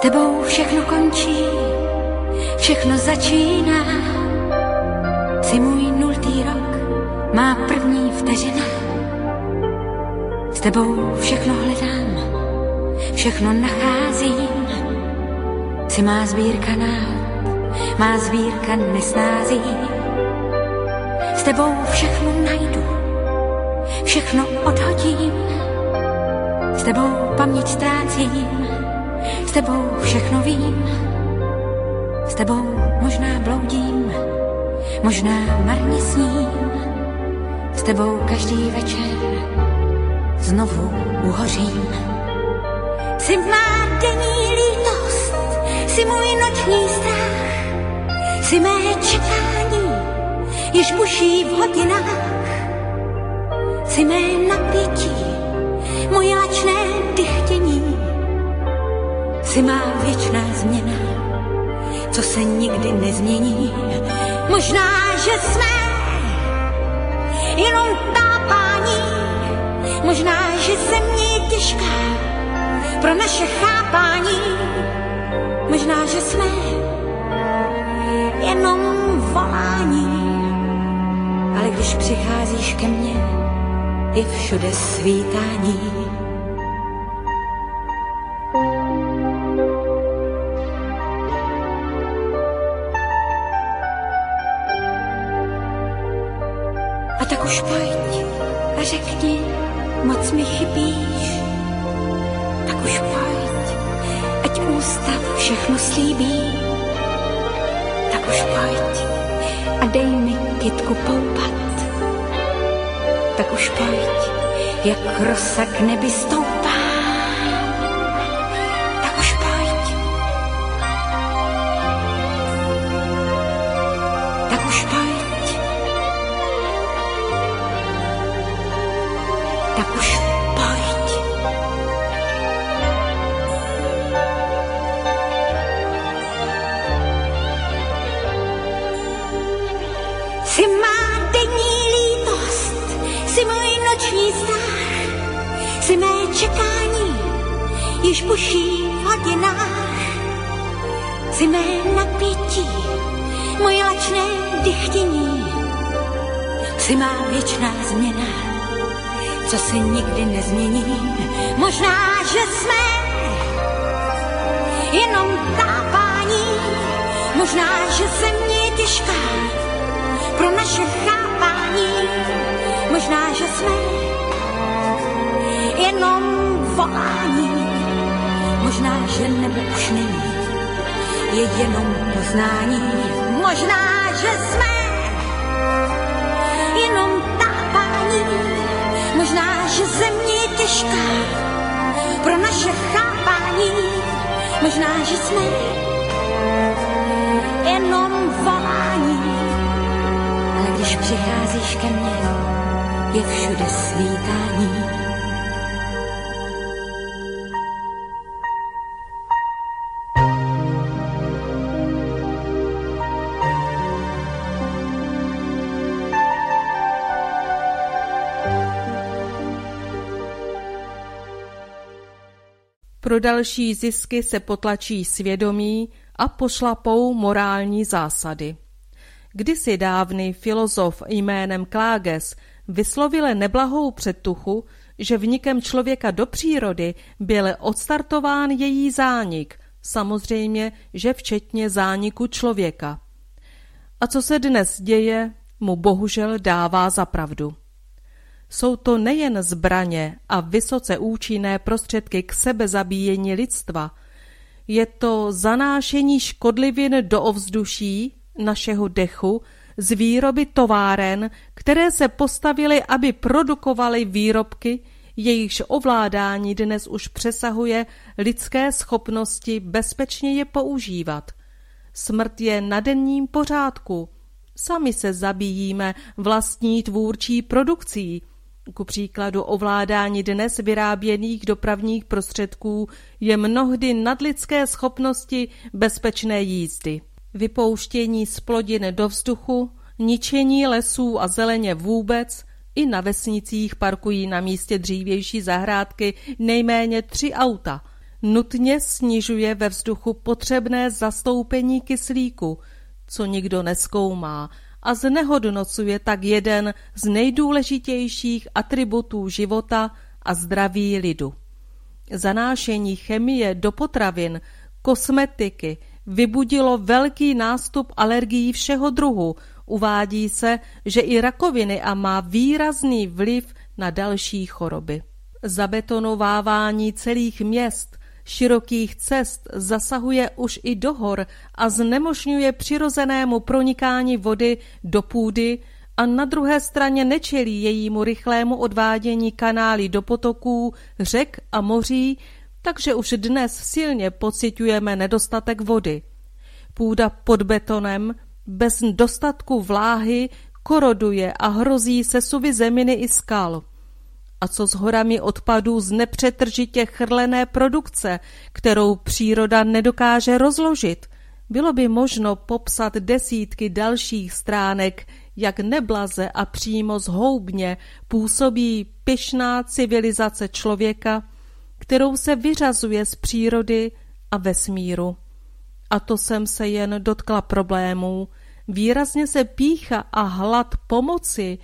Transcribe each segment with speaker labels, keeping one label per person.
Speaker 1: Tebou všechno končí, všechno začíná. Jsi můj nultý rok, má první vteřina. S tebou všechno hledám, všechno nacházím. Jsi má sbírka náhod, má sbírka nesnází. S tebou všechno najdu, všechno odhodím. S tebou paměť ztrácím, s tebou všechno vím. S tebou možná bloudím, možná marně sním. S tebou každý večer znovu uhořím. Jsi má denní lítost, jsi můj noční strach, jsi mé čekání, již buší v hodinách. Jsi mé napětí, moje lačné jsi má věčná změna, co se nikdy nezmění. Možná, že jsme jenom tápání, možná, že země je těžká pro naše chápání, možná, že jsme jenom volání, ale když přicházíš ke mně, je všude svítání.
Speaker 2: Další zisky se potlačí svědomí a pošlapou morální zásady. Kdysi dávný filozof jménem Kláges vyslovil neblahou předtuchu, že vnikem člověka do přírody byl odstartován její zánik, samozřejmě, že včetně zániku člověka. A co se dnes děje, mu bohužel dává za pravdu. Jsou to nejen zbraně a vysoce účinné prostředky k sebezabíjení lidstva, je to zanášení škodlivin do ovzduší, našeho dechu, z výroby továren, které se postavily, aby produkovaly výrobky, jejichž ovládání dnes už přesahuje lidské schopnosti bezpečně je používat. Smrt je na denním pořádku. Sami se zabíjíme vlastní tvůrčí produkcí. Ku příkladu ovládání dnes vyráběných dopravních prostředků je mnohdy nadlidské schopnosti bezpečné jízdy. Vypouštění splodin do vzduchu, ničení lesů a zeleně vůbec, i na vesnicích parkují na místě dřívější zahrádky nejméně tři auta. nutně snižuje ve vzduchu potřebné zastoupení kyslíku, co nikdo neskoumá, a znehodnocuje tak jeden z nejdůležitějších atributů života a zdraví lidu. Zanášení chemie do potravin, kosmetiky vybudilo velký nástup alergií všeho druhu. Uvádí se, že i rakoviny a má výrazný vliv na další choroby. Zabetonovávání celých měst, širokých cest zasahuje už i do hor a znemožňuje přirozenému pronikání vody do půdy a na druhé straně nečelí jejímu rychlému odvádění kanály do potoků, řek a moří, takže už dnes silně pociťujeme nedostatek vody. Půda pod betonem, bez dostatku vláhy, koroduje a hrozí se suvy zeminy i skal. A co s horami odpadů z nepřetržitě chrlené produkce, kterou příroda nedokáže rozložit? Bylo by možno popsat desítky dalších stránek, jak neblaze a přímo zhoubně působí pyšná civilizace člověka, kterou se vyřazuje z přírody a vesmíru. A to jsem se jen dotkla problémů. Výrazně se pícha a hlad pomoci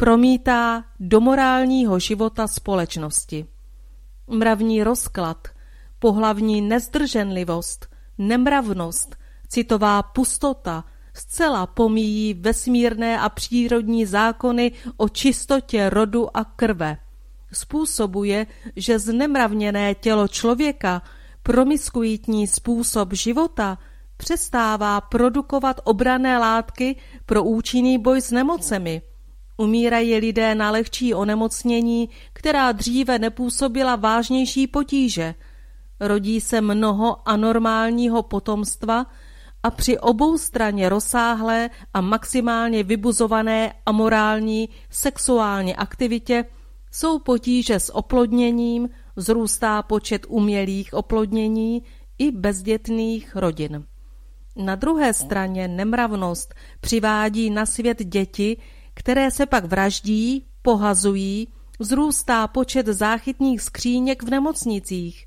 Speaker 2: promítá do morálního života společnosti. Mravní rozklad, pohlavní nezdrženlivost, nemravnost, citová pustota zcela pomíjí vesmírné a přírodní zákony o čistotě rodu a krve. Způsobuje, že znemravněné tělo člověka, promiskuitní způsob života, přestává produkovat obrané látky pro účinný boj s nemocemi – Umírají lidé na lehčí onemocnění, která dříve nepůsobila vážnější potíže. Rodí se mnoho anormálního potomstva a při obou straně rozsáhlé a maximálně vybuzované amorální sexuální aktivitě jsou potíže s oplodněním, zrůstá počet umělých oplodnění i bezdětných rodin. Na druhé straně nemravnost přivádí na svět děti, které se pak vraždí, pohazují, vzrůstá počet záchytních skříněk v nemocnicích.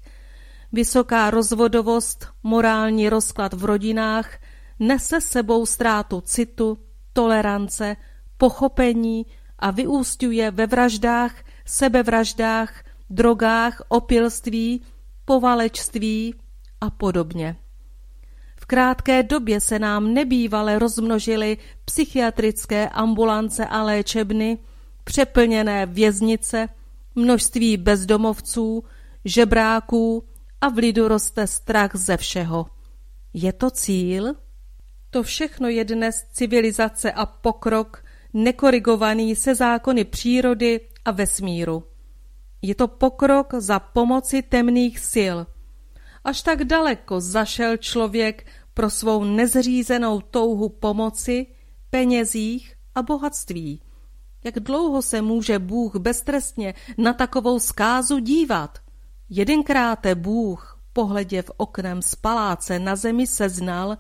Speaker 2: Vysoká rozvodovost, morální rozklad v rodinách nese sebou ztrátu citu, tolerance, pochopení a vyústňuje ve vraždách, sebevraždách, drogách, opilství, povalečství a podobně. V krátké době se nám nebývale rozmnožily psychiatrické ambulance a léčebny, přeplněné věznice, množství bezdomovců, žebráků a v lidu roste strach ze všeho. Je to cíl? To všechno je dnes civilizace a pokrok, nekorigovaný se zákony přírody a vesmíru. Je to pokrok za pomoci temných sil – Až tak daleko zašel člověk pro svou nezřízenou touhu pomoci, penězích a bohatství. Jak dlouho se může Bůh beztrestně na takovou zkázu dívat? Jedenkráte Bůh, pohleděv oknem z paláce na zemi, seznal,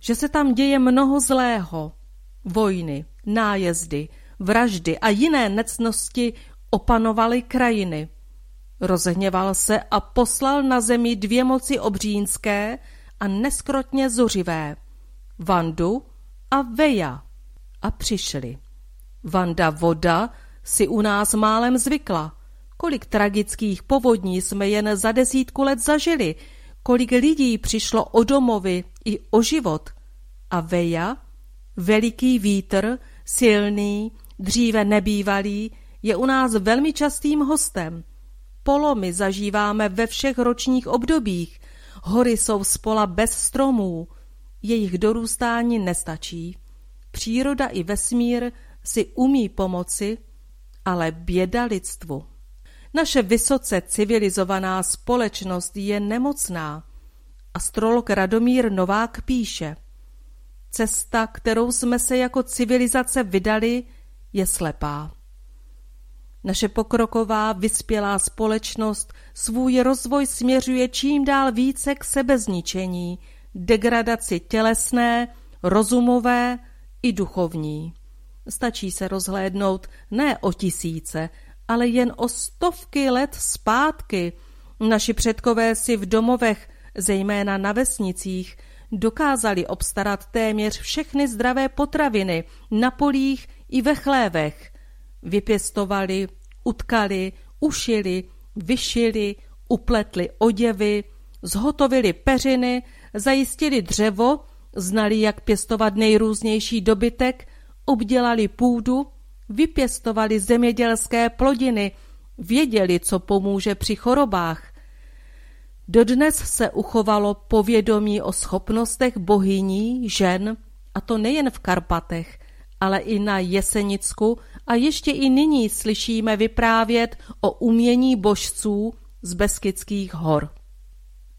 Speaker 2: že se tam děje mnoho zlého. Vojny, nájezdy, vraždy a jiné necnosti opanovaly krajiny. Rozhněval se a poslal na zemi dvě moci obřínské a neskrotně zuřivé, Vandu a Veja. A přišli. Vanda voda si u nás málem zvykla. Kolik tragických povodní jsme jen za desítku let zažili, kolik lidí přišlo o domovy i o život. A Veja, veliký vítr, silný, dříve nebývalý, je u nás velmi častým hostem – Polomy zažíváme ve všech ročních obdobích. Hory jsou spola bez stromů. Jejich dorůstání nestačí. Příroda i vesmír si umí pomoci, ale běda lidstvu. Naše vysoce civilizovaná společnost je nemocná. Astrolog Radomír Novák píše Cesta, kterou jsme se jako civilizace vydali, je slepá. Naše pokroková, vyspělá společnost svůj rozvoj směřuje čím dál více k sebezničení, degradaci tělesné, rozumové i duchovní. Stačí se rozhlédnout ne o tisíce, ale jen o stovky let zpátky, Naši předkové si v domovech, zejména na vesnicích, dokázali obstarat téměř všechny zdravé potraviny na polích i ve chlévech. Vypěstovali, utkali, ušili, vyšili, upletli oděvy, zhotovili peřiny, zajistili dřevo, znali, jak pěstovat nejrůznější dobytek, obdělali půdu, vypěstovali zemědělské plodiny, věděli, co pomůže při chorobách. Dodnes se uchovalo povědomí o schopnostech bohyní, žen, a to nejen v Karpatech, ale i na Jesenicku a ještě i nyní slyšíme vyprávět o umění božců z Beskidských hor.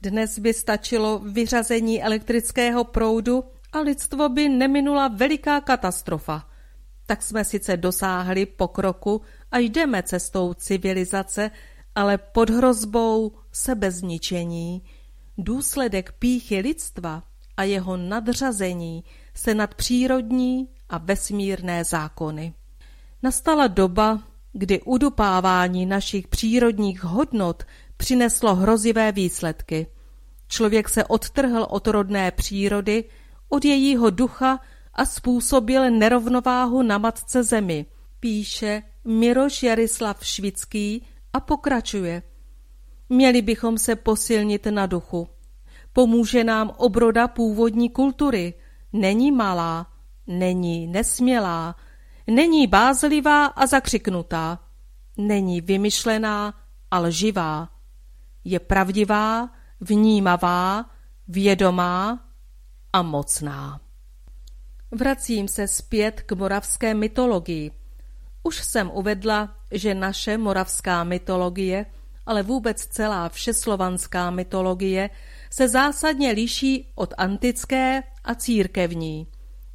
Speaker 2: Dnes by stačilo vyřazení elektrického proudu a lidstvo by neminula veliká katastrofa. Tak jsme sice dosáhli pokroku a jdeme cestou civilizace, ale pod hrozbou sebezničení. Důsledek píchy lidstva a jeho nadřazení se nad přírodní a vesmírné zákony. Nastala doba, kdy udupávání našich přírodních hodnot přineslo hrozivé výsledky. Člověk se odtrhl od rodné přírody, od jejího ducha a způsobil nerovnováhu na matce zemi, píše Miroš Jarislav Švický a pokračuje. Měli bychom se posilnit na duchu. Pomůže nám obroda původní kultury. Není malá, není nesmělá, není bázlivá a zakřiknutá, není vymyšlená a lživá. Je pravdivá, vnímavá, vědomá a mocná. Vracím se zpět k moravské mytologii. Už jsem uvedla, že naše moravská mytologie, ale vůbec celá všeslovanská mytologie, se zásadně liší od antické a církevní.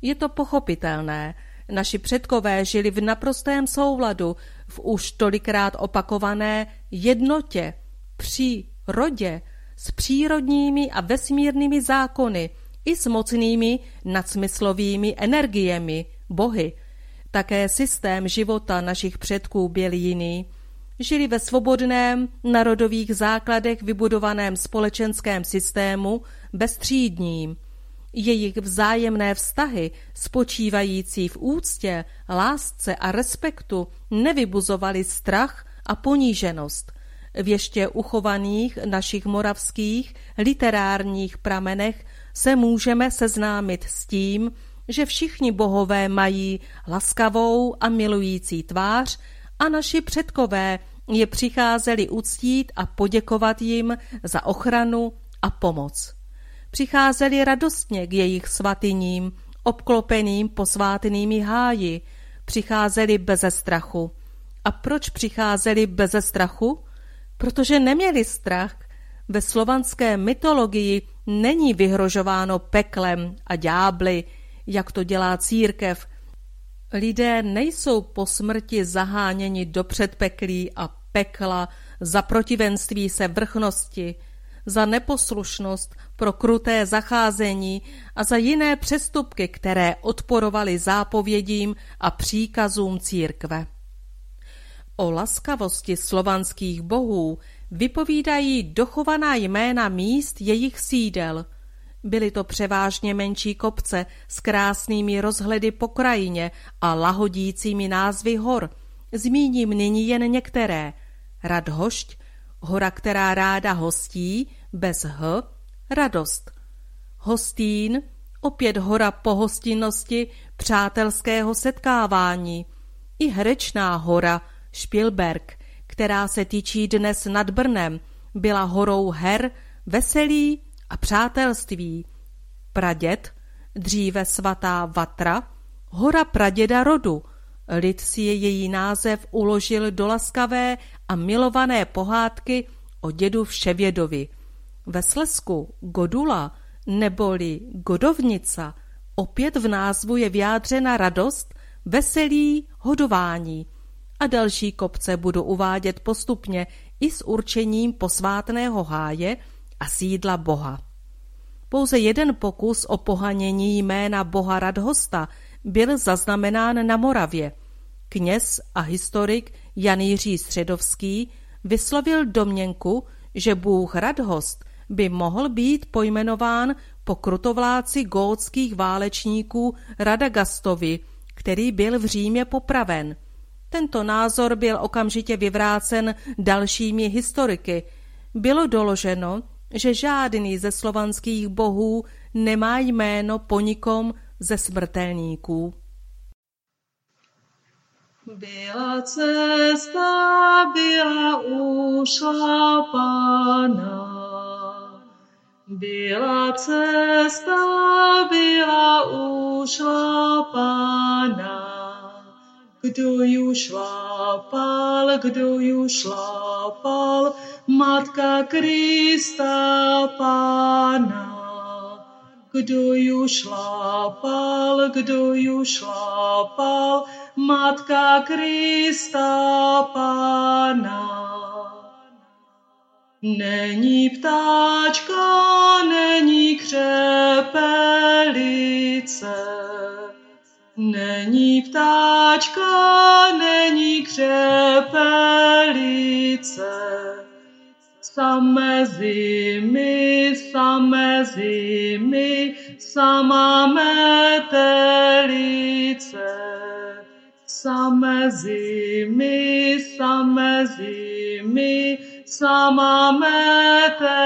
Speaker 2: Je to pochopitelné. Naši předkové žili v naprostém souladu, v už tolikrát opakované jednotě, při rodě, s přírodními a vesmírnými zákony i s mocnými nadsmyslovými energiemi, bohy. Také systém života našich předků byl jiný. Žili ve svobodném, narodových základech vybudovaném společenském systému bezstřídním. Jejich vzájemné vztahy, spočívající v úctě, lásce a respektu, nevybuzovaly strach a poníženost v ještě uchovaných našich moravských literárních pramenech se můžeme seznámit s tím, že všichni bohové mají laskavou a milující tvář a naši předkové je přicházeli uctít a poděkovat jim za ochranu a pomoc. Přicházeli radostně k jejich svatyním, obklopeným posvátnými háji, přicházeli beze strachu. A proč přicházeli beze strachu? protože neměli strach. Ve slovanské mytologii není vyhrožováno peklem a ďábly, jak to dělá církev. Lidé nejsou po smrti zaháněni do předpeklí a pekla za protivenství se vrchnosti, za neposlušnost pro kruté zacházení a za jiné přestupky, které odporovaly zápovědím a příkazům církve. O laskavosti slovanských bohů vypovídají dochovaná jména míst jejich sídel. Byly to převážně menší kopce s krásnými rozhledy po krajině a lahodícími názvy hor. Zmíním nyní jen některé. Radhošť, hora, která ráda hostí, bez h, radost. Hostín, opět hora pohostinnosti, přátelského setkávání. I Hrečná hora, Špilberg, která se týčí dnes nad Brnem, byla horou her, veselí a přátelství. Praděd, dříve svatá Vatra, hora praděda rodu, lid si její název uložil do laskavé a milované pohádky o dědu Vševědovi. Ve Slesku Godula neboli Godovnica opět v názvu je vyjádřena radost, veselí, hodování – a další kopce budu uvádět postupně i s určením posvátného háje a sídla boha. Pouze jeden pokus o pohanění jména boha Radhosta byl zaznamenán na Moravě. Kněz a historik Jan Jiří Středovský vyslovil domněnku, že bůh Radhost by mohl být pojmenován po krutovláci gótských válečníků Radagastovi, který byl v Římě popraven. Tento názor byl okamžitě vyvrácen dalšími historiky. Bylo doloženo, že žádný ze slovanských bohů nemá jméno po nikom ze smrtelníků.
Speaker 3: Byla cesta, byla ušlapaná. Byla cesta, byla ušlapaná. Kdo ju šlapal, kdo ju šlapal, Matka Krista Pána. Kdo ju šlapal, kdo ju šlapal, Matka Krista Pána. Není ptáčka, není křepelice, není ptáčka, není křepelice. Samé zimy, samé zimy, sama metelice. Samé zimy, samé zimy, sama metelice.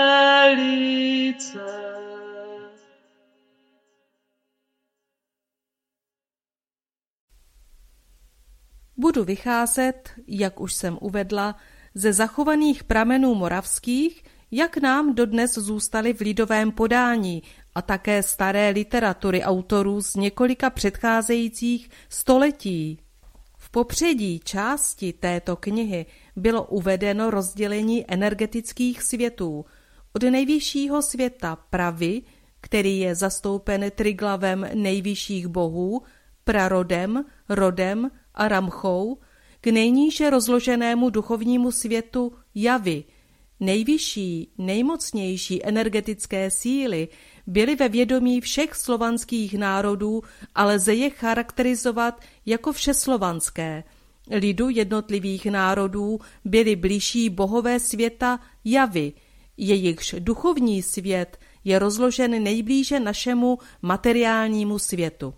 Speaker 2: Budu vycházet, jak už jsem uvedla, ze zachovaných pramenů moravských, jak nám dodnes zůstaly v lidovém podání a také staré literatury autorů z několika předcházejících století. Popředí části této knihy bylo uvedeno rozdělení energetických světů od nejvyššího světa pravy, který je zastoupen triglavem nejvyšších bohů, prarodem, rodem a ramchou, k nejníže rozloženému duchovnímu světu javy. Nejvyšší, nejmocnější energetické síly byly ve vědomí všech slovanských národů, ale lze je charakterizovat jako všeslovanské – lidu jednotlivých národů byly blížší bohové světa javy, jejichž duchovní svět je rozložen nejblíže našemu materiálnímu světu.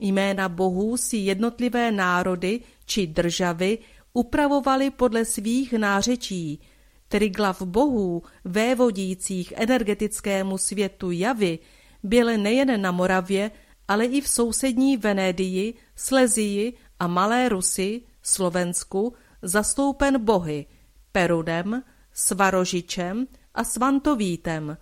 Speaker 2: Jména bohů si jednotlivé národy či državy upravovali podle svých nářečí. Triglav bohů, vévodících energetickému světu javy, byly nejen na Moravě, ale i v sousední Venédii, Slezii a Malé Rusy, Slovensku zastoupen bohy Perudem, Svarožičem a Svantovítem.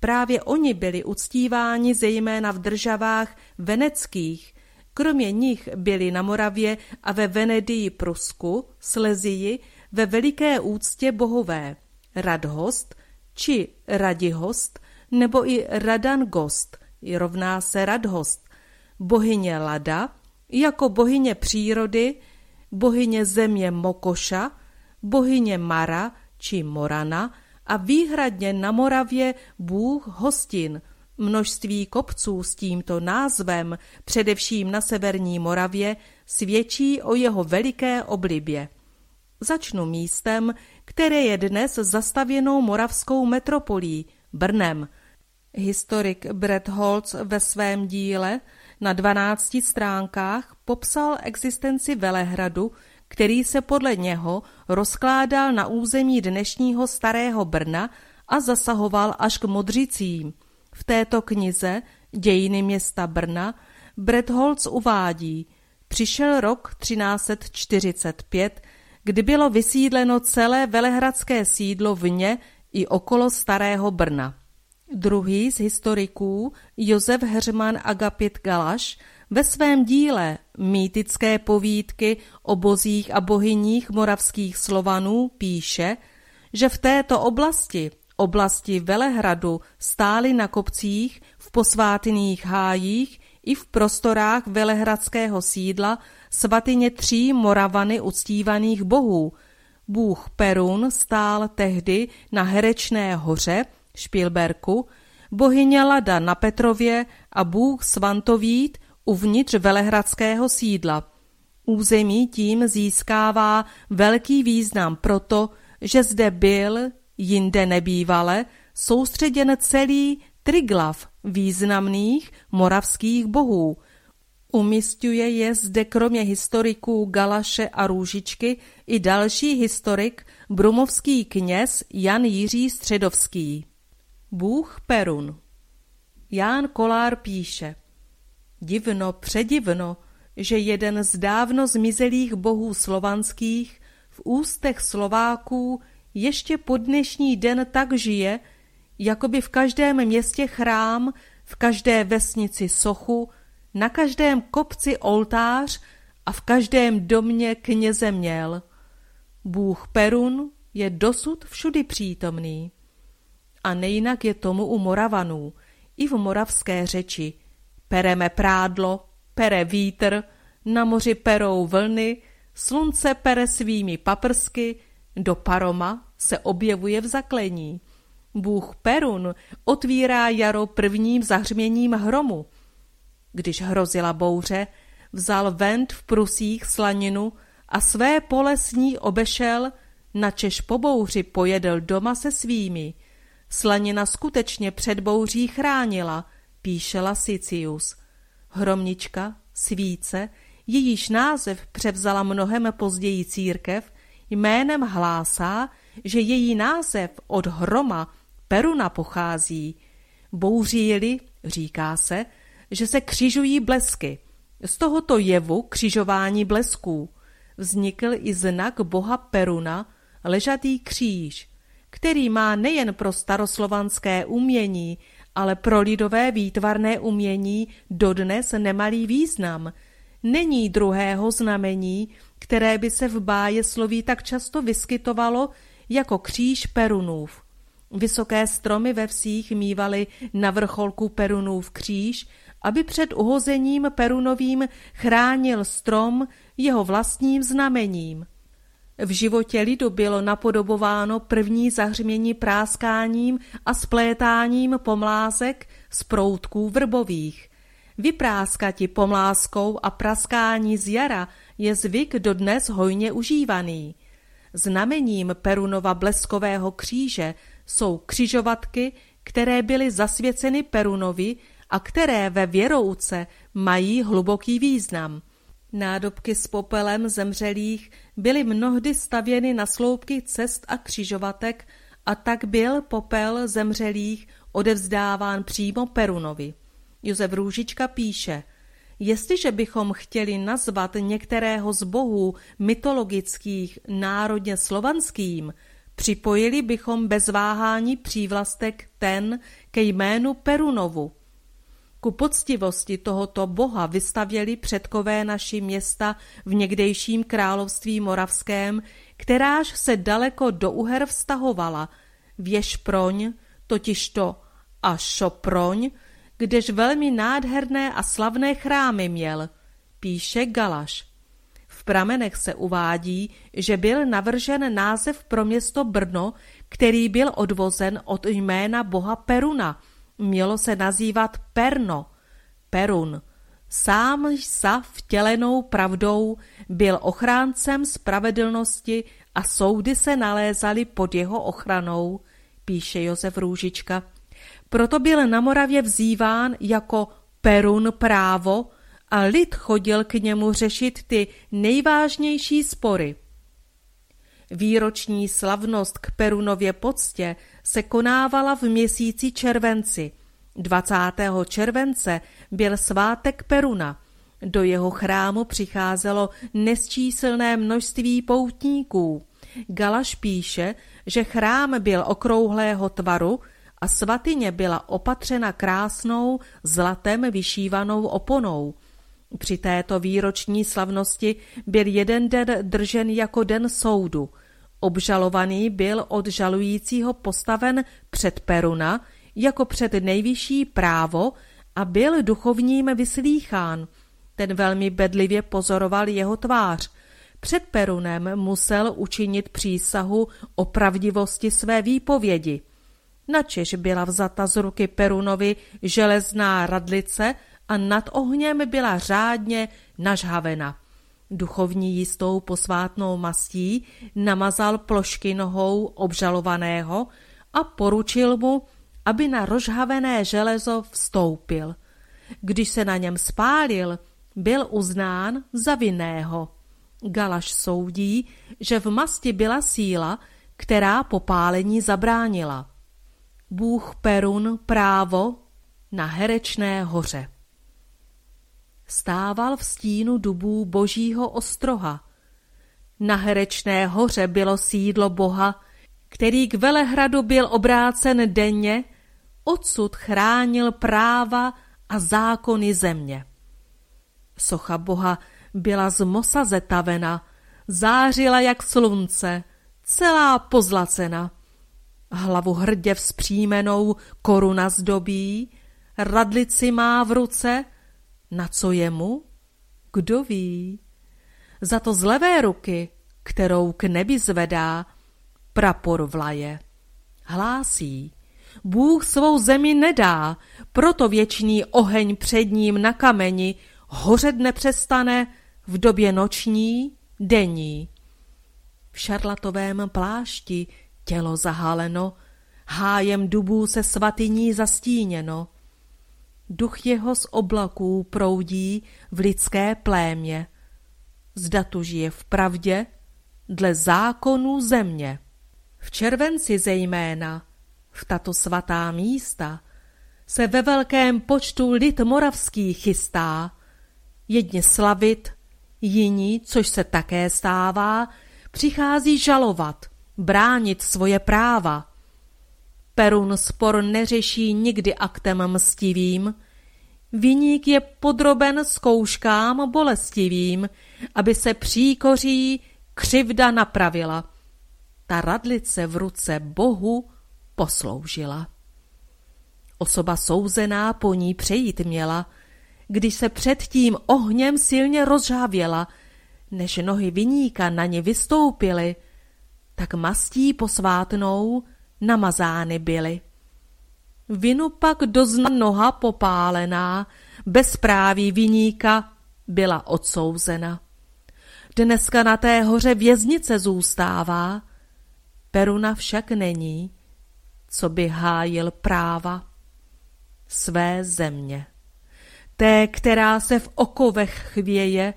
Speaker 2: Právě oni byli uctíváni zejména v državách veneckých, kromě nich byli na Moravě a ve Venedii Prusku, Slezii, ve veliké úctě bohové Radhost či Radihost nebo i Radangost, rovná se Radhost, bohyně Lada, jako bohyně přírody bohyně země Mokoša, bohyně Mara či Morana a výhradně na Moravě bůh hostin. Množství kopců s tímto názvem, především na severní Moravě, svědčí o jeho veliké oblibě. Začnu místem, které je dnes zastavěnou moravskou metropolí, Brnem. Historik Brett Holz ve svém díle na 12 stránkách popsal existenci Velehradu, který se podle něho rozkládal na území dnešního Starého Brna a zasahoval až k Modřicím. V této knize Dějiny města Brna Bretholz uvádí, přišel rok 1345, kdy bylo vysídleno celé velehradské sídlo vně i okolo Starého Brna. Druhý z historiků, Josef Heřman Agapit Galaš, ve svém díle Mýtické povídky o bozích a bohyních moravských Slovanů píše, že v této oblasti, oblasti Velehradu, stály na kopcích, v posvátných hájích i v prostorách velehradského sídla svatyně tří Moravany uctívaných bohů. Bůh Perun stál tehdy na Herečné hoře, Špilberku, bohyně Lada na Petrově a bůh Svantovít uvnitř velehradského sídla. Území tím získává velký význam proto, že zde byl, jinde nebývale, soustředěn celý triglav významných moravských bohů. Umistuje je zde kromě historiků Galaše a Růžičky i další historik, brumovský kněz Jan Jiří Středovský. Bůh Perun Ján Kolár píše Divno, předivno, že jeden z dávno zmizelých bohů slovanských v ústech Slováků ještě po dnešní den tak žije, jako by v každém městě chrám, v každé vesnici sochu, na každém kopci oltář a v každém domě kněze měl. Bůh Perun je dosud všudy přítomný. A nejinak je tomu u Moravanů, i v moravské řeči. Pereme prádlo, pere vítr, na moři perou vlny, slunce pere svými paprsky, do paroma se objevuje v zaklení. Bůh Perun otvírá jaro prvním zahřměním hromu. Když hrozila bouře, vzal vent v prusích slaninu a své pole s ní obešel, načež po bouři pojedl doma se svými. Slanina skutečně před bouří chránila, píšela Sicius. Hromnička, svíce, jejíž název převzala mnohem později církev, jménem hlásá, že její název od hroma Peruna pochází. Bouří-li, říká se, že se křižují blesky. Z tohoto jevu křižování blesků vznikl i znak boha Peruna, ležatý kříž, který má nejen pro staroslovanské umění, ale pro lidové výtvarné umění dodnes nemalý význam. Není druhého znamení, které by se v báje sloví tak často vyskytovalo jako kříž Perunův. Vysoké stromy ve vsích mývaly na vrcholku Perunův kříž, aby před uhozením Perunovým chránil strom jeho vlastním znamením. V životě lidu bylo napodobováno první zahřmění práskáním a splétáním pomlázek z proutků vrbových. Vypráskati pomláskou a praskání z jara je zvyk dodnes hojně užívaný. Znamením Perunova bleskového kříže jsou křižovatky, které byly zasvěceny Perunovi a které ve věrouce mají hluboký význam. Nádobky s popelem zemřelých byly mnohdy stavěny na sloupky cest a křižovatek a tak byl popel zemřelých odevzdáván přímo Perunovi. Josef Růžička píše, jestliže bychom chtěli nazvat některého z bohů mytologických národně slovanským, připojili bychom bez váhání přívlastek ten ke jménu Perunovu, ku poctivosti tohoto boha vystavěli předkové naši města v někdejším království moravském, kteráž se daleko do Uher vztahovala, Věšproň, totižto a Šoproň, kdež velmi nádherné a slavné chrámy měl, píše Galaš. V pramenech se uvádí, že byl navržen název pro město Brno, který byl odvozen od jména boha Peruna, mělo se nazývat Perno, Perun. Sám sa vtělenou pravdou byl ochráncem spravedlnosti a soudy se nalézaly pod jeho ochranou, píše Josef Růžička. Proto byl na Moravě vzýván jako Perun právo a lid chodil k němu řešit ty nejvážnější spory. Výroční slavnost k Perunově poctě se konávala v měsíci červenci. 20. července byl svátek Peruna. Do jeho chrámu přicházelo nesčíslné množství poutníků. Galaš píše, že chrám byl okrouhlého tvaru a svatyně byla opatřena krásnou zlatem vyšívanou oponou. Při této výroční slavnosti byl jeden den držen jako den soudu. Obžalovaný byl od žalujícího postaven před Peruna jako před nejvyšší právo a byl duchovním vyslýchán. Ten velmi bedlivě pozoroval jeho tvář. Před Perunem musel učinit přísahu o pravdivosti své výpovědi. Načež byla vzata z ruky Perunovi železná radlice a nad ohněm byla řádně nažhavena. Duchovní jistou posvátnou mastí namazal plošky nohou obžalovaného a poručil mu, aby na rozhavené železo vstoupil. Když se na něm spálil, byl uznán za vinného. Galaš soudí, že v masti byla síla, která popálení zabránila. Bůh Perun právo na Herečné hoře. Stával v stínu dubů božího ostroha. Na Herečné hoře bylo sídlo boha, který k Velehradu byl obrácen denně, odsud chránil práva a zákony země. Socha boha byla z mosa zetavena, zářila jak slunce, celá pozlacena. Hlavu hrdě vzpřímenou koruna zdobí, radlici má v ruce, na co je mu? Kdo ví? Za to z levé ruky, kterou k nebi zvedá, prapor vlaje. Hlásí, Bůh svou zemi nedá, proto věčný oheň před ním na kameni hořet nepřestane v době noční, denní. V šarlatovém plášti tělo zahaleno, hájem dubů se svatyní zastíněno. Duch jeho z oblaků proudí v lidské plémě. Zda tu žije v pravdě, dle zákonů země. V červenci zejména, v tato svatá místa, se ve velkém počtu lid moravský chystá, jedně slavit, jiní, což se také stává, přichází žalovat, bránit svoje práva. Perun spor neřeší nikdy aktem mstivým, Viník je podroben zkouškám bolestivým, aby se příkoří křivda napravila. Ta radlice v ruce Bohu posloužila. Osoba souzená po ní přejít měla, když se předtím ohněm silně rozžávěla, než nohy viníka na ně vystoupily, tak mastí posvátnou namazány byly. Vinu pak dozna noha popálená, bezpráví viníka byla odsouzena. Dneska na té hoře věznice zůstává, Peruna však není, co by hájil práva své země. Té, která se v okovech chvěje,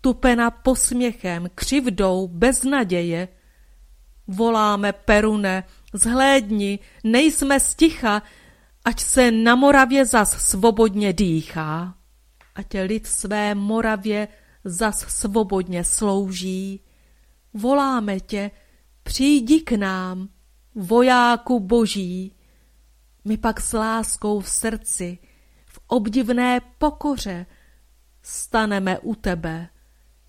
Speaker 2: tupena posměchem, křivdou, bez naděje. Voláme Perune, zhlédni, nejsme sticha, ať se na Moravě zas svobodně dýchá, ať lid své Moravě zas svobodně slouží. Voláme tě, přijdi k nám, vojáku boží. My pak s láskou v srdci, v obdivné pokoře, staneme u tebe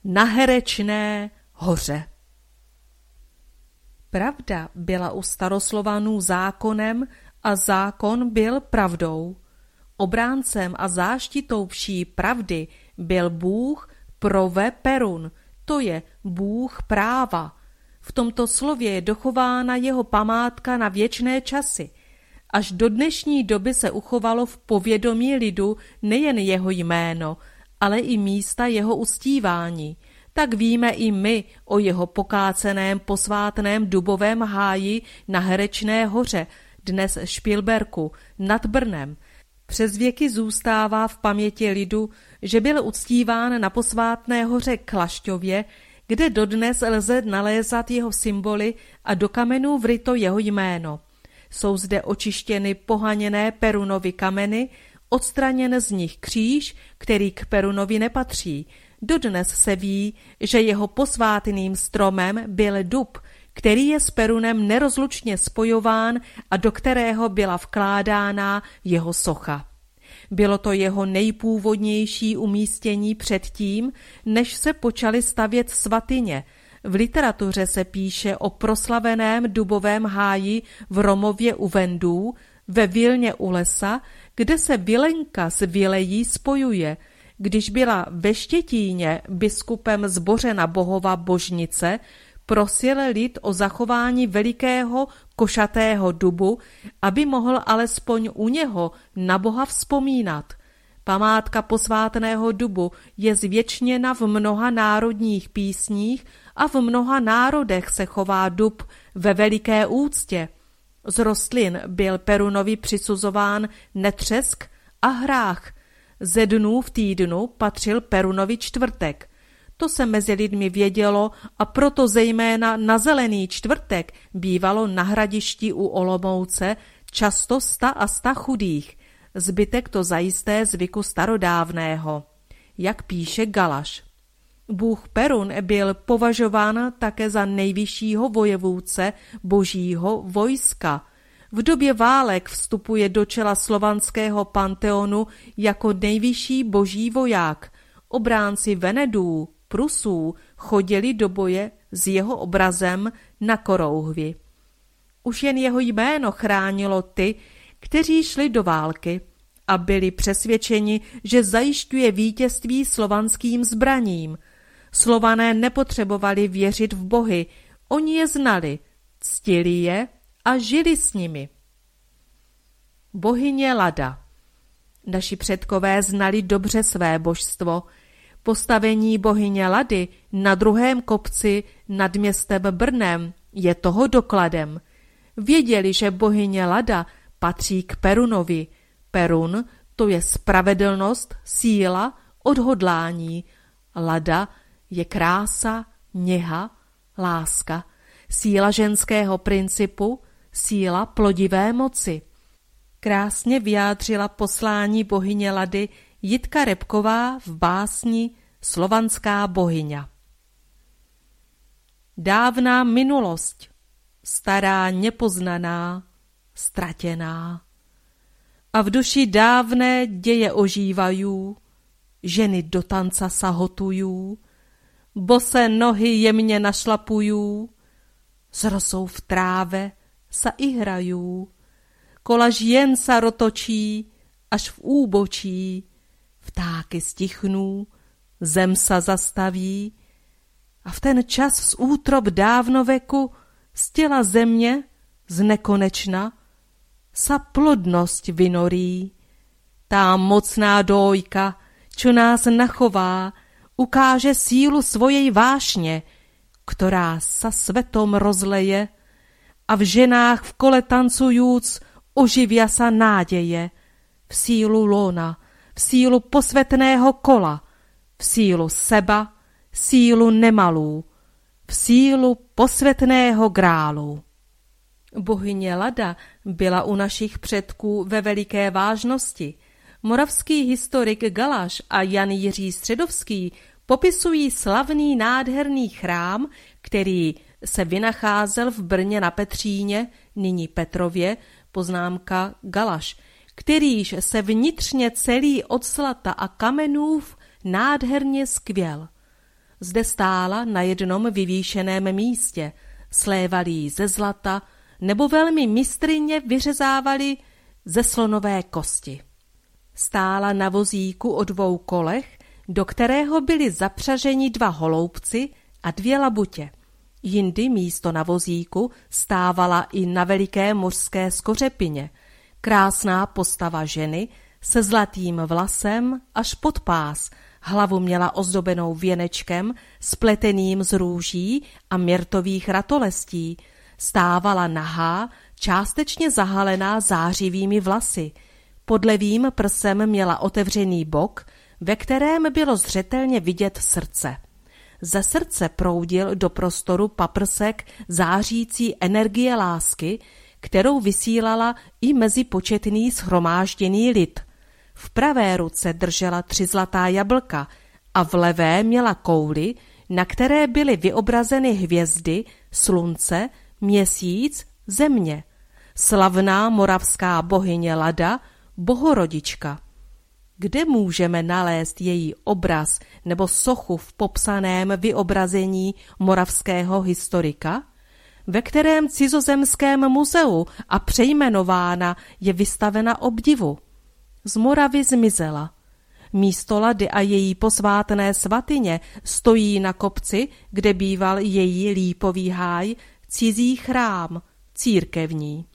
Speaker 2: na Herečné hoře. Pravda byla u staroslovanů zákonem a zákon byl pravdou. Obráncem a záštitou vší pravdy byl Bůh prove Perun, to je Bůh práva. V tomto slově je dochována jeho památka na věčné časy. Až do dnešní doby se uchovalo v povědomí lidu nejen jeho jméno, ale i místa jeho ustívání – tak víme i my o jeho pokáceném posvátném dubovém háji na Herečné hoře, dnes Špilberku, nad Brnem. Přes věky zůstává v paměti lidu, že byl uctíván na posvátné hoře Klašťově, kde dodnes lze nalézat jeho symboly a do kamenů vryto jeho jméno. Jsou zde očištěny pohaněné Perunovy kameny, odstraněn z nich kříž, který k Perunovi nepatří, Dodnes se ví, že jeho posvátným stromem byl dub, který je s Perunem nerozlučně spojován a do kterého byla vkládána jeho socha. Bylo to jeho nejpůvodnější umístění předtím, než se počaly stavět svatyně. V literatuře se píše o proslaveném dubovém háji v Romově u Vendů, ve Vilně u lesa, kde se Vilenka s Vilejí spojuje – když byla ve Štětíně biskupem zbořena bohova božnice, prosil lid o zachování velikého košatého dubu, aby mohl alespoň u něho na boha vzpomínat. Památka posvátného dubu je zvětšněna v mnoha národních písních a v mnoha národech se chová dub ve veliké úctě. Z rostlin byl Perunovi přisuzován netřesk a hrách. Ze dnů v týdnu patřil Perunovi čtvrtek. To se mezi lidmi vědělo a proto zejména na zelený čtvrtek bývalo na hradišti u Olomouce často sta a sta chudých. Zbytek to zajisté zvyku starodávného. Jak píše Galaš. Bůh Perun byl považován také za nejvyššího vojevůdce božího vojska. V době válek vstupuje do čela slovanského panteonu jako nejvyšší boží voják. Obránci Venedů, Prusů chodili do boje s jeho obrazem na korouhvi. Už jen jeho jméno chránilo ty, kteří šli do války a byli přesvědčeni, že zajišťuje vítězství slovanským zbraním. Slované nepotřebovali věřit v bohy, oni je znali, ctili je a žili s nimi. Bohyně Lada Naši předkové znali dobře své božstvo. Postavení bohyně Lady na druhém kopci nad městem Brnem je toho dokladem. Věděli, že bohyně Lada patří k Perunovi. Perun to je spravedlnost, síla, odhodlání. Lada je krása, něha, láska, síla ženského principu, síla plodivé moci. Krásně vyjádřila poslání bohyně Lady Jitka Repková v básni Slovanská bohyňa. Dávná minulost, stará nepoznaná, ztratěná. A v duši dávné děje ožívají, ženy do tanca sahotují, bose nohy jemně našlapují, s rosou v tráve sa i hrajú, kolaž jen sa rotočí, až v úbočí, vtáky stichnou, zem sa zastaví. A v ten čas z útrob dávnoveku z těla země, z nekonečna, sa plodnosť vynorí. Tá mocná dojka, čo nás nachová, ukáže sílu svojej vášně, ktorá sa svetom rozleje a v ženách v kole tancujúc oživia sa nádeje, v sílu lona, v sílu posvetného kola, v sílu seba, sílu nemalú, v sílu posvetného grálu. Bohyně Lada byla u našich předků ve veliké vážnosti. Moravský historik Galaš a Jan Jiří Středovský popisují slavný nádherný chrám, který se vynacházel v Brně na Petříně, nyní Petrově, poznámka Galaš, kterýž se vnitřně celý od zlata a kamenův nádherně skvěl. Zde stála na jednom vyvýšeném místě, slévalý ze zlata, nebo velmi mistrině vyřezávali ze slonové kosti. Stála na vozíku o dvou kolech, do kterého byli zapřaženi dva holoubci a dvě labutě. Jindy místo na vozíku stávala i na veliké mořské skořepině, krásná postava ženy se zlatým vlasem až pod pás, hlavu měla ozdobenou věnečkem spleteným z růží a měrtových ratolestí, stávala nahá, částečně zahalená zářivými vlasy. Pod levým prsem měla otevřený bok, ve kterém bylo zřetelně vidět srdce. Ze srdce proudil do prostoru paprsek zářící energie lásky, kterou vysílala i mezi početný shromážděný lid. V pravé ruce držela tři zlatá jablka a v levé měla kouli, na které byly vyobrazeny hvězdy, slunce, měsíc, země. Slavná moravská bohyně Lada, bohorodička. Kde můžeme nalézt její obraz nebo sochu v popsaném vyobrazení moravského historika? Ve kterém cizozemském muzeu a přejmenována je vystavena obdivu. Z Moravy zmizela. Místo Lady a její posvátné svatyně stojí na kopci, kde býval její lípový háj, cizí chrám, církevní.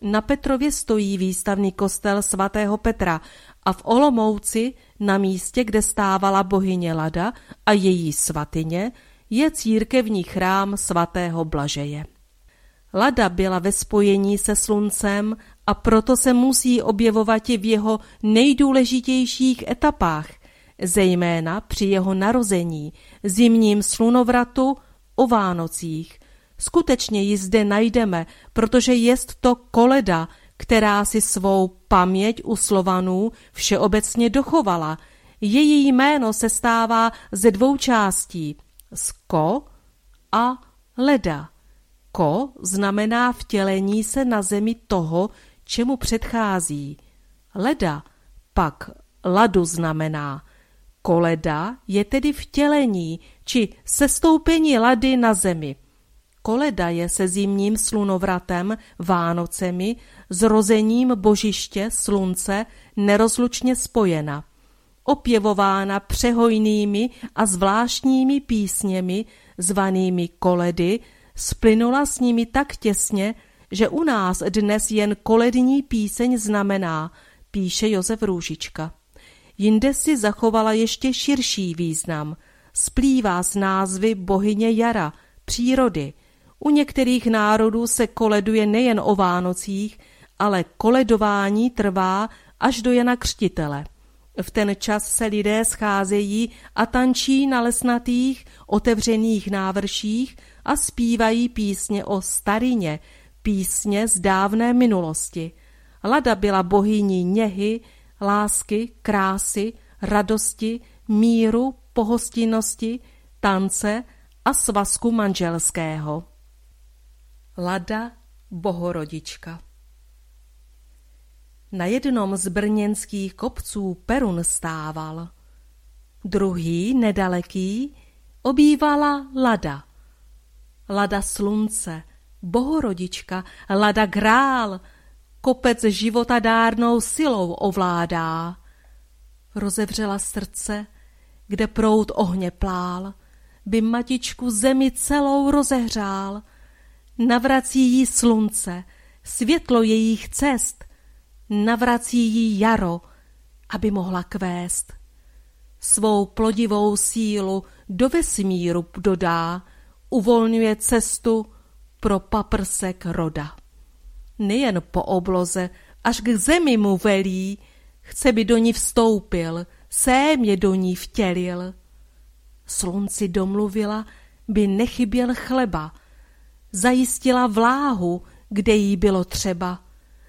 Speaker 2: Na Petrově stojí výstavný kostel svatého Petra a v Olomouci, na místě, kde stávala bohyně Lada a její svatyně, je církevní chrám svatého Blažeje. Lada byla ve spojení se sluncem a proto se musí objevovat i v jeho nejdůležitějších etapách, zejména při jeho narození, zimním slunovratu, o Vánocích. Skutečně ji zde najdeme, protože jest to koleda, která si svou paměť u Slovanů všeobecně dochovala. Její jméno se stává ze dvou částí – sko a leda. Ko znamená vtělení se na zemi toho, čemu předchází. Leda pak ladu znamená. Koleda je tedy vtělení či sestoupení lady na zemi. Koleda je se zimním slunovratem, Vánocemi, zrozením božiště, slunce, nerozlučně spojena. Opěvována přehojnými a zvláštními písněmi, zvanými koledy, splynula s nimi tak těsně, že u nás dnes jen kolední píseň znamená, píše Josef Růžička. Jinde si zachovala ještě širší význam. Splývá s názvy bohyně jara, přírody. U některých národů se koleduje nejen o Vánocích, ale koledování trvá až do Jana Křtitele. V ten čas se lidé scházejí a tančí na lesnatých, otevřených návrších a zpívají písně o starině, písně z dávné minulosti. Lada byla bohyní něhy, lásky, krásy, radosti, míru, pohostinnosti, tance a svazku manželského. Lada Bohorodička Na jednom z brněnských kopců Perun stával. Druhý, nedaleký, obývala Lada. Lada slunce, bohorodička, Lada grál, kopec života dárnou silou ovládá. Rozevřela srdce, kde prout ohně plál, by matičku zemi celou rozehřál. Navrací jí slunce, světlo jejich cest, navrací jí jaro, aby mohla kvést. Svou plodivou sílu do vesmíru dodá, uvolňuje cestu pro paprsek roda. Nejen po obloze, až k zemi mu velí, chce by do ní vstoupil, sémě do ní vtělil. Slunci domluvila, by nechyběl chleba, zajistila vláhu, kde jí bylo třeba.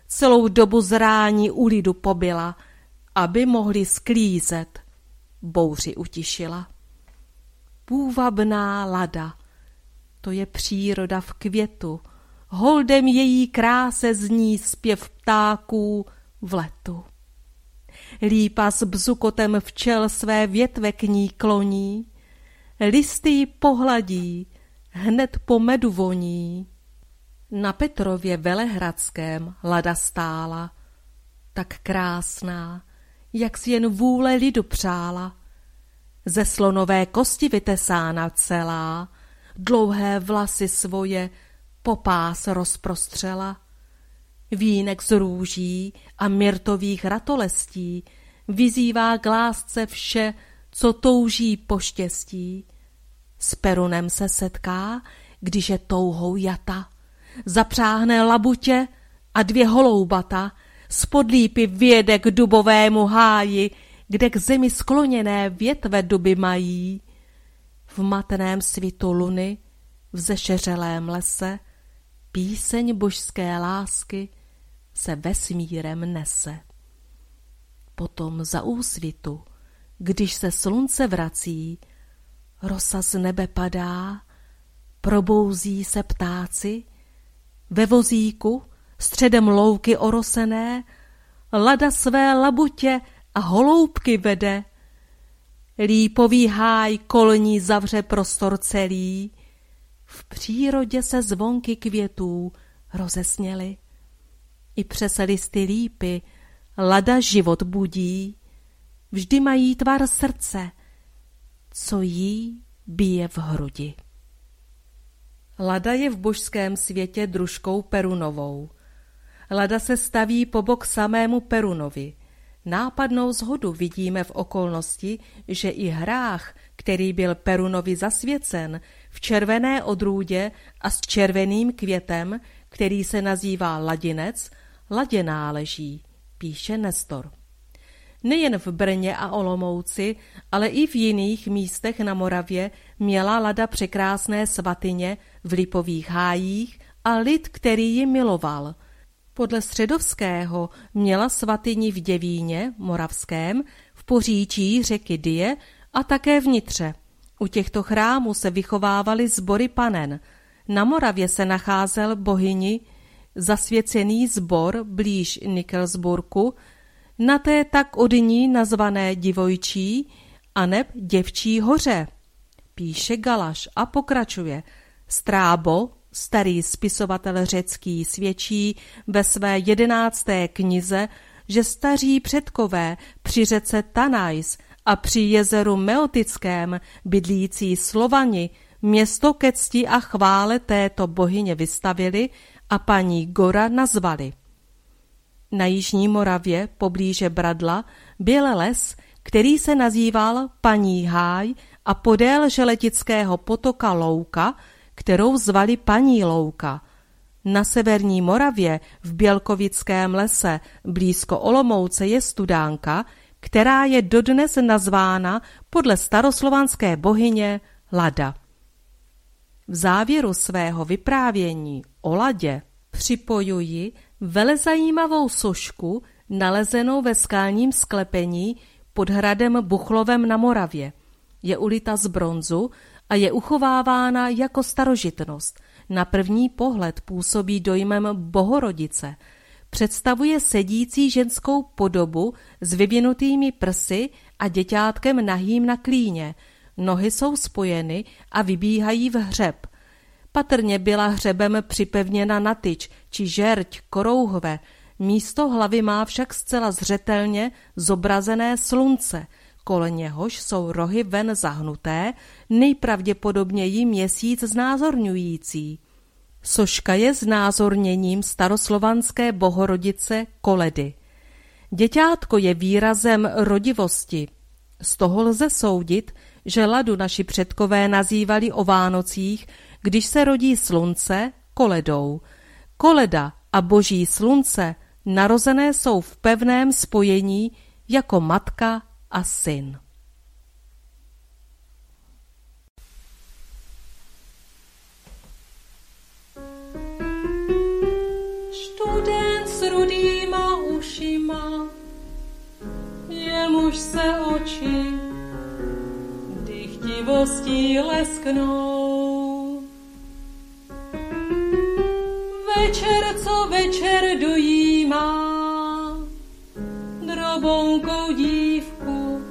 Speaker 2: Celou dobu zrání u lidu pobyla, aby mohli sklízet. Bouři utišila. Půvabná lada, to je příroda v květu, holdem její kráse zní zpěv ptáků v letu. Lípa s bzukotem včel své větve k ní kloní, listy ji pohladí, hned po medu voní. Na Petrově Velehradském lada stála, tak krásná, jak si jen vůle lidu přála. Ze slonové kosti vytesána celá, dlouhé vlasy svoje popás rozprostřela. Vínek z růží a myrtových ratolestí vyzývá k lásce vše, co touží po štěstí. S Perunem se setká, když je touhou jata. Zapřáhne labutě a dvě holoubata, spod lípy věde k dubovému háji, kde k zemi skloněné větve duby mají. V matném svitu luny, v zešeřelém lese, píseň božské lásky se vesmírem nese. Potom za úsvitu, když se slunce vrací, rosa z nebe padá, probouzí se ptáci, ve vozíku, středem louky orosené, lada své labutě a holoubky vede. Lípový háj kolní zavře prostor celý, v přírodě se zvonky květů rozesněly. I přes listy lípy lada život budí, vždy mají tvar srdce, co jí bije v hrudi. Lada je v božském světě družkou Perunovou. Lada se staví po bok samému Perunovi. Nápadnou zhodu vidíme v okolnosti, že i hrách, který byl Perunovi zasvěcen, v červené odrůdě a s červeným květem, který se nazývá ladinec, ladě náleží, píše Nestor. Nejen v Brně a Olomouci, ale i v jiných místech na Moravě měla Lada překrásné svatyně v lipových hájích a lid, který ji miloval. Podle Středovského měla svatyni v Děvíně, Moravském, v poříčí řeky Die a také vnitře. U těchto chrámů se vychovávaly sbory panen. Na Moravě se nacházel bohyni zasvěcený zbor blíž Nikelsburku, na té tak od ní nazvané Divojčí aneb Děvčí hoře. Píše Galaš a pokračuje. Strábo, starý spisovatel řecký, svědčí ve své jedenácté knize, že staří předkové při řece Tanais a při jezeru Meotickém bydlící Slovani město ke cti a chvále této bohyně vystavili a paní Gora nazvali. Na Jižní Moravě, poblíže Bradla, byl les, který se nazýval Paní Háj a podél želetického potoka Louka, kterou zvali Paní Louka. Na severní Moravě v Bělkovickém lese blízko Olomouce je studánka, která je dodnes nazvána podle staroslovanské bohyně Lada. V závěru svého vyprávění o Ladě připojuji velezajímavou sošku nalezenou ve skalním sklepení pod hradem Buchlovem na Moravě. Je ulita z bronzu a je uchovávána jako starožitnost. Na první pohled působí dojmem bohorodice. Představuje sedící ženskou podobu s vyvinutými prsy a děťátkem nahým na klíně. Nohy jsou spojeny a vybíhají v hřeb. Patrně byla hřebem připevněna na tyč či žerť korouhve, místo hlavy má však zcela zřetelně zobrazené slunce, kolem něhož jsou rohy ven zahnuté, nejpravděpodobněji měsíc znázorňující. Soška je znázorněním staroslovanské bohorodice Koledy. Děťátko je výrazem rodivosti. Z toho lze soudit, že ladu naši předkové nazývali o Vánocích když se rodí slunce, koledou. Koleda a boží slunce narozené jsou v pevném spojení jako matka a syn.
Speaker 3: Student s rudýma ušima, jemuž se oči dychtivostí lesknou. Večer, co večer dojímá, drobonkou dívku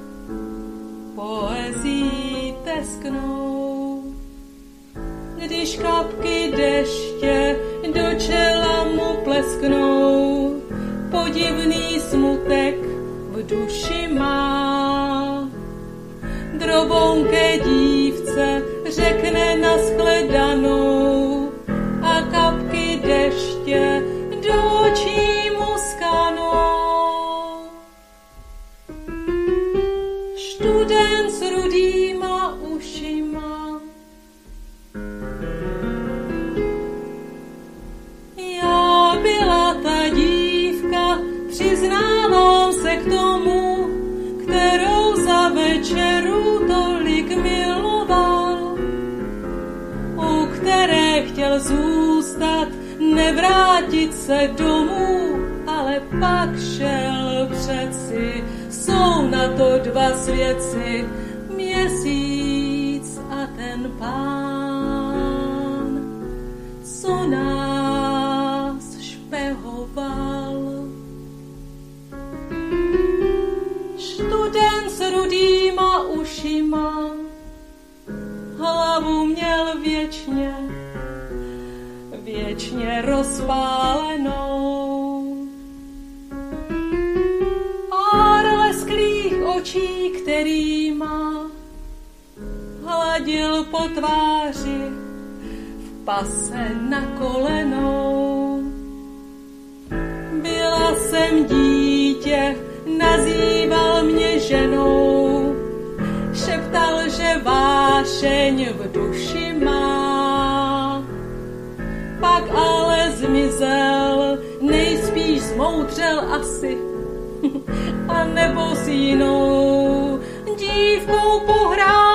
Speaker 3: poezí tesknou. Když kapky deště do čela mu plesknou, podivný smutek v duši má. Drobonké dívce řekne na nevrátit se domů, ale pak šel přeci. Jsou na to dva svěci, měsíc a ten pán, rozpálenou. Pár lesklých očí, který má, hladil po tváři v pase na kolenou. Byla jsem dítě na nazýval mě ženou, šeptal, že vášeň v duši má. Pak ale zmizel, nejspíš zmoudřel asi, a nebo s jinou dívkou pohrává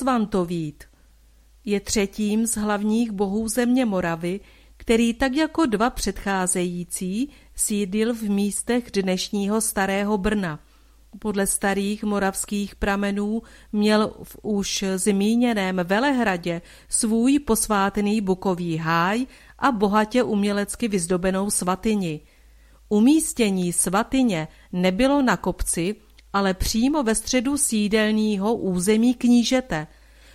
Speaker 2: Svantovít je třetím z hlavních bohů země Moravy, který tak jako dva předcházející sídlil v místech dnešního Starého Brna. Podle starých moravských pramenů měl v už zmíněném Velehradě svůj posvátný bukový háj a bohatě umělecky vyzdobenou svatyni. Umístění svatyně nebylo na kopci, ale přímo ve středu sídelního území knížete.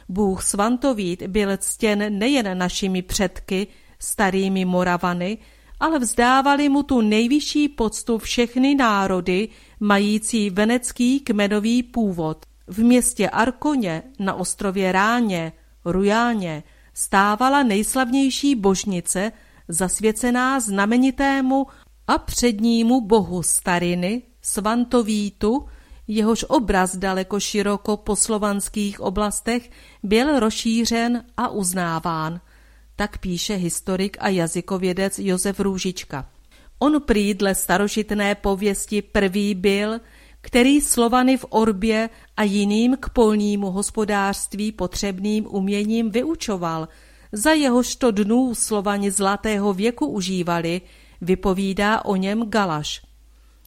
Speaker 2: Bůh Svantovít byl ctěn nejen našimi předky, starými Moravany, ale vzdávali mu tu nejvyšší poctu všechny národy, mající venecký kmenový původ. V městě Arkoně na ostrově Ráně, Rujáně, stávala nejslavnější božnice, zasvěcená znamenitému a přednímu bohu stariny, Svantovítu, jehož obraz daleko široko po slovanských oblastech byl rozšířen a uznáván. Tak píše historik a jazykovědec Josef Růžička. On prý dle starožitné pověsti prvý byl, který Slovany v Orbě a jiným k polnímu hospodářství potřebným uměním vyučoval, za jehožto dnů Slovani zlatého věku užívali, vypovídá o něm Galaš.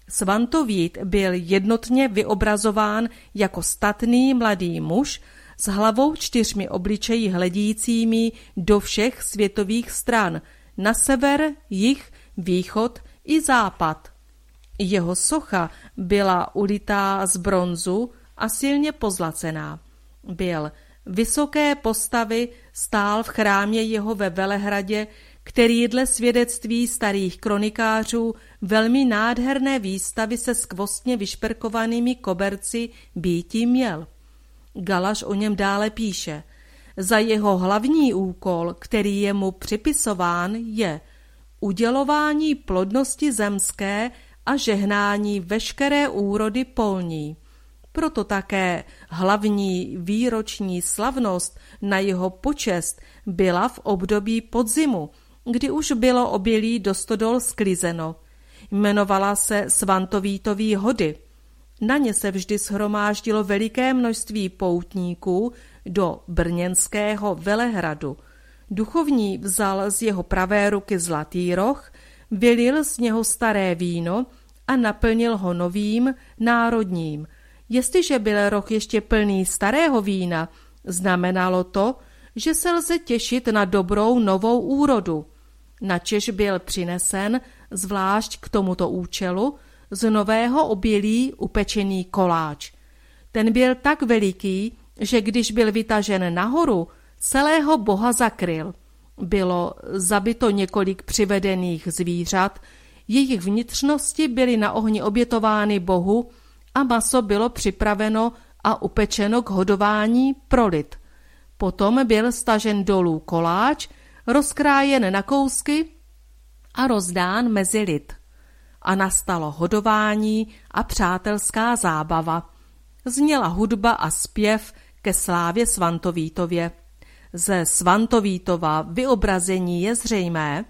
Speaker 2: Svantovít byl jednotně vyobrazován jako statný mladý muž s hlavou čtyřmi obličeji hledícími do všech světových stran, na sever, jih, východ i západ. Jeho socha byla ulitá z bronzu a silně pozlacená. Byl vysoké postavy, stál v chrámě jeho ve Velehradě, který dle svědectví starých kronikářů velmi nádherné výstavy se skvostně vyšperkovanými koberci býtí měl. Galaš o něm dále píše. Za jeho hlavní úkol, který je mu připisován, je udělování plodnosti zemské a žehnání veškeré úrody polní. Proto také hlavní výroční slavnost na jeho počest byla v období podzimu, kdy už bylo obilí do stodol sklizeno. Jmenovala se Svantovítový hody. Na ně se vždy shromáždilo veliké množství poutníků do brněnského Velehradu. Duchovní vzal z jeho pravé ruky zlatý roh, vylil z něho staré víno a naplnil ho novým, národním. Jestliže byl roh ještě plný starého vína, znamenalo to, že se lze těšit na dobrou novou úrodu načež byl přinesen zvlášť k tomuto účelu z nového obilí upečený koláč. Ten byl tak veliký, že když byl vytažen nahoru, celého boha zakryl. Bylo zabito několik přivedených zvířat, jejich vnitřnosti byly na ohni obětovány bohu a maso bylo připraveno a upečeno k hodování pro lid. Potom byl stažen dolů koláč rozkrájen na kousky a rozdán mezi lid. A nastalo hodování a přátelská zábava. Zněla hudba a zpěv ke slávě Svantovítově. Ze Svantovítova vyobrazení je zřejmé,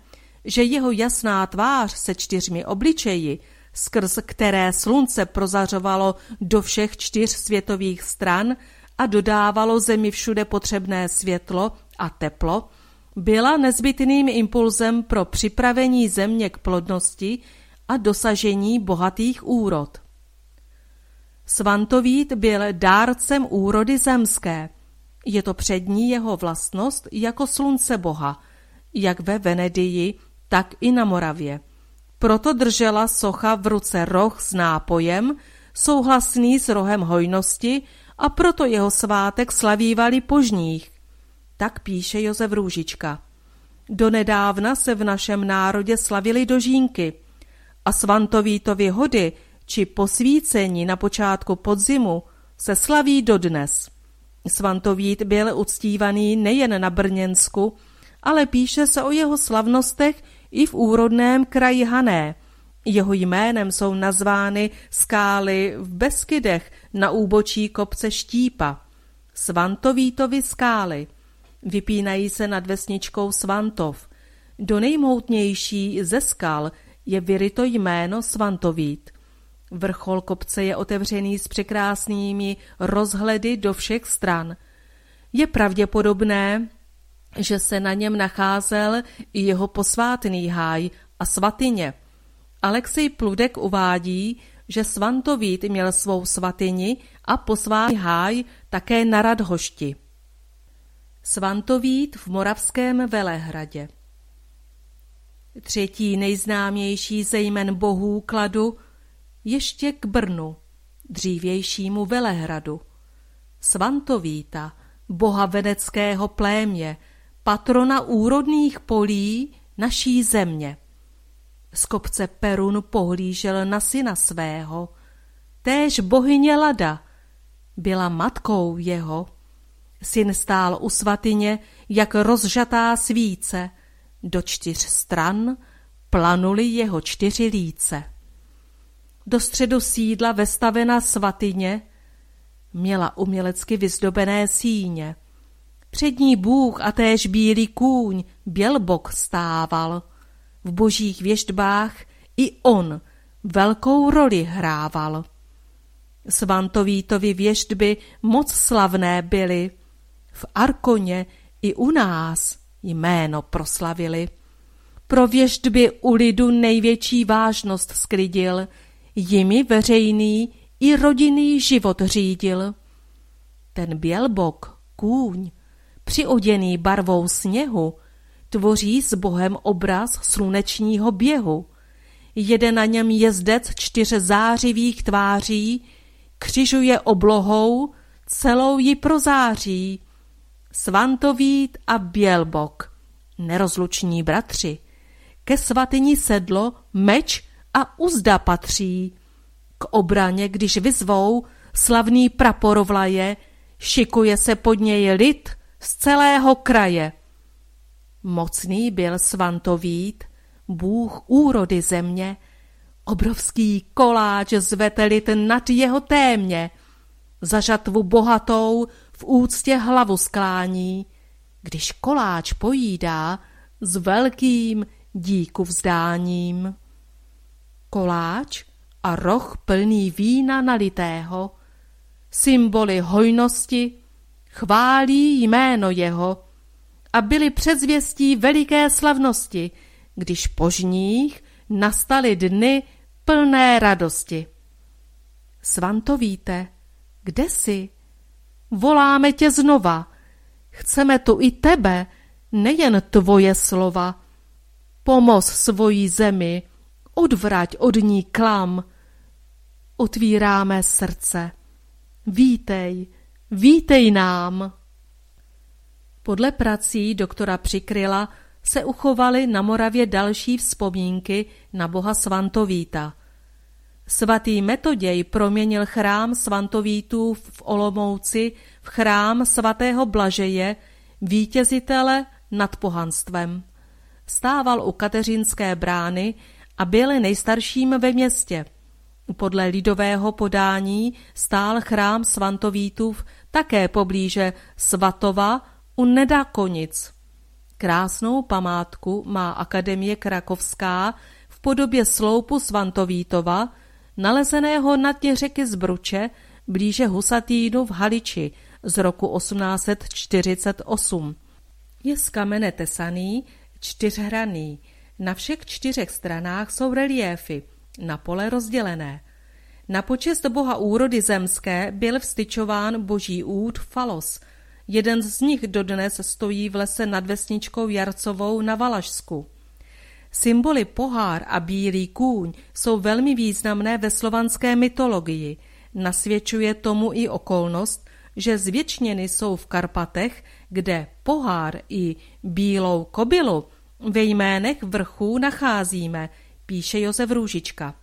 Speaker 2: že jeho jasná tvář se čtyřmi obličeji, skrz které slunce prozařovalo do všech čtyř světových stran a dodávalo zemi všude potřebné světlo a teplo, byla nezbytným impulzem pro připravení země k plodnosti a dosažení bohatých úrod. Svantovít byl dárcem úrody zemské. Je to přední jeho vlastnost jako slunce boha, jak ve Venedii, tak i na Moravě. Proto držela socha v ruce roh s nápojem, souhlasný s rohem hojnosti a proto jeho svátek slavívali požních. Tak píše Josef Růžička. Donedávna se v našem národě slavili dožínky a svantovítovy hody či posvícení na počátku podzimu se slaví dodnes. Svantovít byl uctívaný nejen na Brněnsku, ale píše se o jeho slavnostech i v úrodném kraji Hané. Jeho jménem jsou nazvány skály v Beskydech na úbočí kopce Štípa. Svantovítovy skály. Vypínají se nad vesničkou Svantov. Do nejmoutnější ze skal je vyryto jméno Svantovít. Vrchol kopce je otevřený s překrásnými rozhledy do všech stran. Je pravděpodobné, že se na něm nacházel i jeho posvátný háj a svatyně. Alexej Pludek uvádí, že Svantovít měl svou svatyni a posvátný háj také na Radhošti. Svantovít v Moravském Velehradě Třetí nejznámější ze jmen bohů kladu ještě k Brnu, dřívějšímu Velehradu. Svantovíta, boha veneckého plémě, patrona úrodných polí naší země. Z kopce Perun pohlížel na syna svého, též bohyně Lada, byla matkou jeho. Syn stál u svatyně, jak rozžatá svíce, do čtyř stran planuli jeho čtyři líce. Do středu sídla vestavena svatyně měla umělecky vyzdobené síně. Před ní Bůh a též bílý kůň, bělbok stával. V božích věštbách i on velkou roli hrával. Svantovítovi věštby moc slavné byly. V Arkoně i u nás jméno proslavili. Pro věštby u lidu největší vážnost sklidil, jimi veřejný i rodinný život řídil. Ten bělbok, kůň, přioděný barvou sněhu, tvoří s Bohem obraz slunečního běhu. Jede na něm jezdec čtyř zářivých tváří, křižuje oblohou, celou ji prozáří. Svantovít a Bělbok, nerozluční bratři, ke svatyni sedlo, meč a uzda patří. K obraně, když vyzvou, slavný prapor vlaje, šikuje se pod něj lid z celého kraje. Mocný byl Svantovít, bůh úrody země, obrovský koláč zvetelit nad jeho témě, za žatvu bohatou v úctě hlavu sklání, když koláč pojídá s velkým díku vzdáním. Koláč a roh plný vína nalitého, symboly hojnosti, chválí jméno jeho a byly předzvěstí veliké slavnosti, když požních nastaly dny plné radosti. Svantovíte, kde jsi? Voláme tě znova. Chceme tu i tebe, nejen tvoje slova. Pomoz svojí zemi, odvrať od ní klam. Otvíráme srdce. Vítej, vítej nám. Podle prací doktora Přikryla se uchovaly na Moravě další vzpomínky na boha Svantovíta. Svatý Metoděj proměnil chrám Svantovítů v Olomouci v chrám svatého Blažeje, vítězitele nad pohanstvem. Stával u kateřínské brány a byl nejstarším ve městě. Podle lidového podání stál chrám Svantovítův také poblíže Svatova u Nedakonic. Krásnou památku má Akademie Krakovská v podobě sloupu Svantovítova, nalezeného na dně řeky Zbruče, blíže Husatínu v Haliči z roku 1848. Je z kamene tesaný, čtyřhraný. Na všech čtyřech stranách jsou reliéfy, na pole rozdělené. Na počest boha úrody zemské byl vstyčován boží úd Falos. Jeden z nich dodnes stojí v lese nad vesničkou Jarcovou na Valašsku. Symboly pohár a bílý kůň jsou velmi významné ve slovanské mytologii – Nasvědčuje tomu i okolnost, že zvětšněny jsou v Karpatech, kde pohár i bílou kobylu ve jménech vrchů nacházíme, píše Josef Růžička.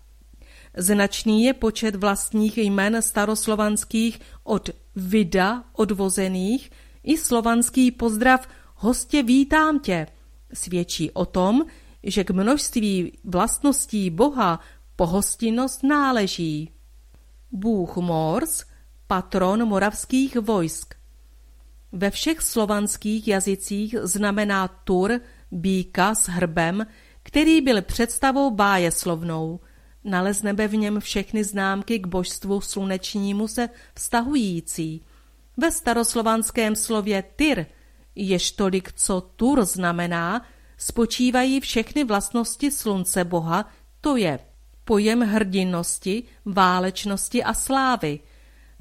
Speaker 2: Značný je počet vlastních jmen staroslovanských od vida odvozených i slovanský pozdrav hostě vítám tě. Svědčí o tom, že k množství vlastností Boha pohostinnost náleží. Bůh Mors, patron moravských vojsk. Ve všech slovanských jazycích znamená tur býka s hrbem, který byl představou báje slovnou. Nalezneme v něm všechny známky k božstvu slunečnímu se vztahující. Ve staroslovanském slově tyr, jež tolik, co tur znamená, spočívají všechny vlastnosti slunce boha, to je pojem hrdinnosti, válečnosti a slávy.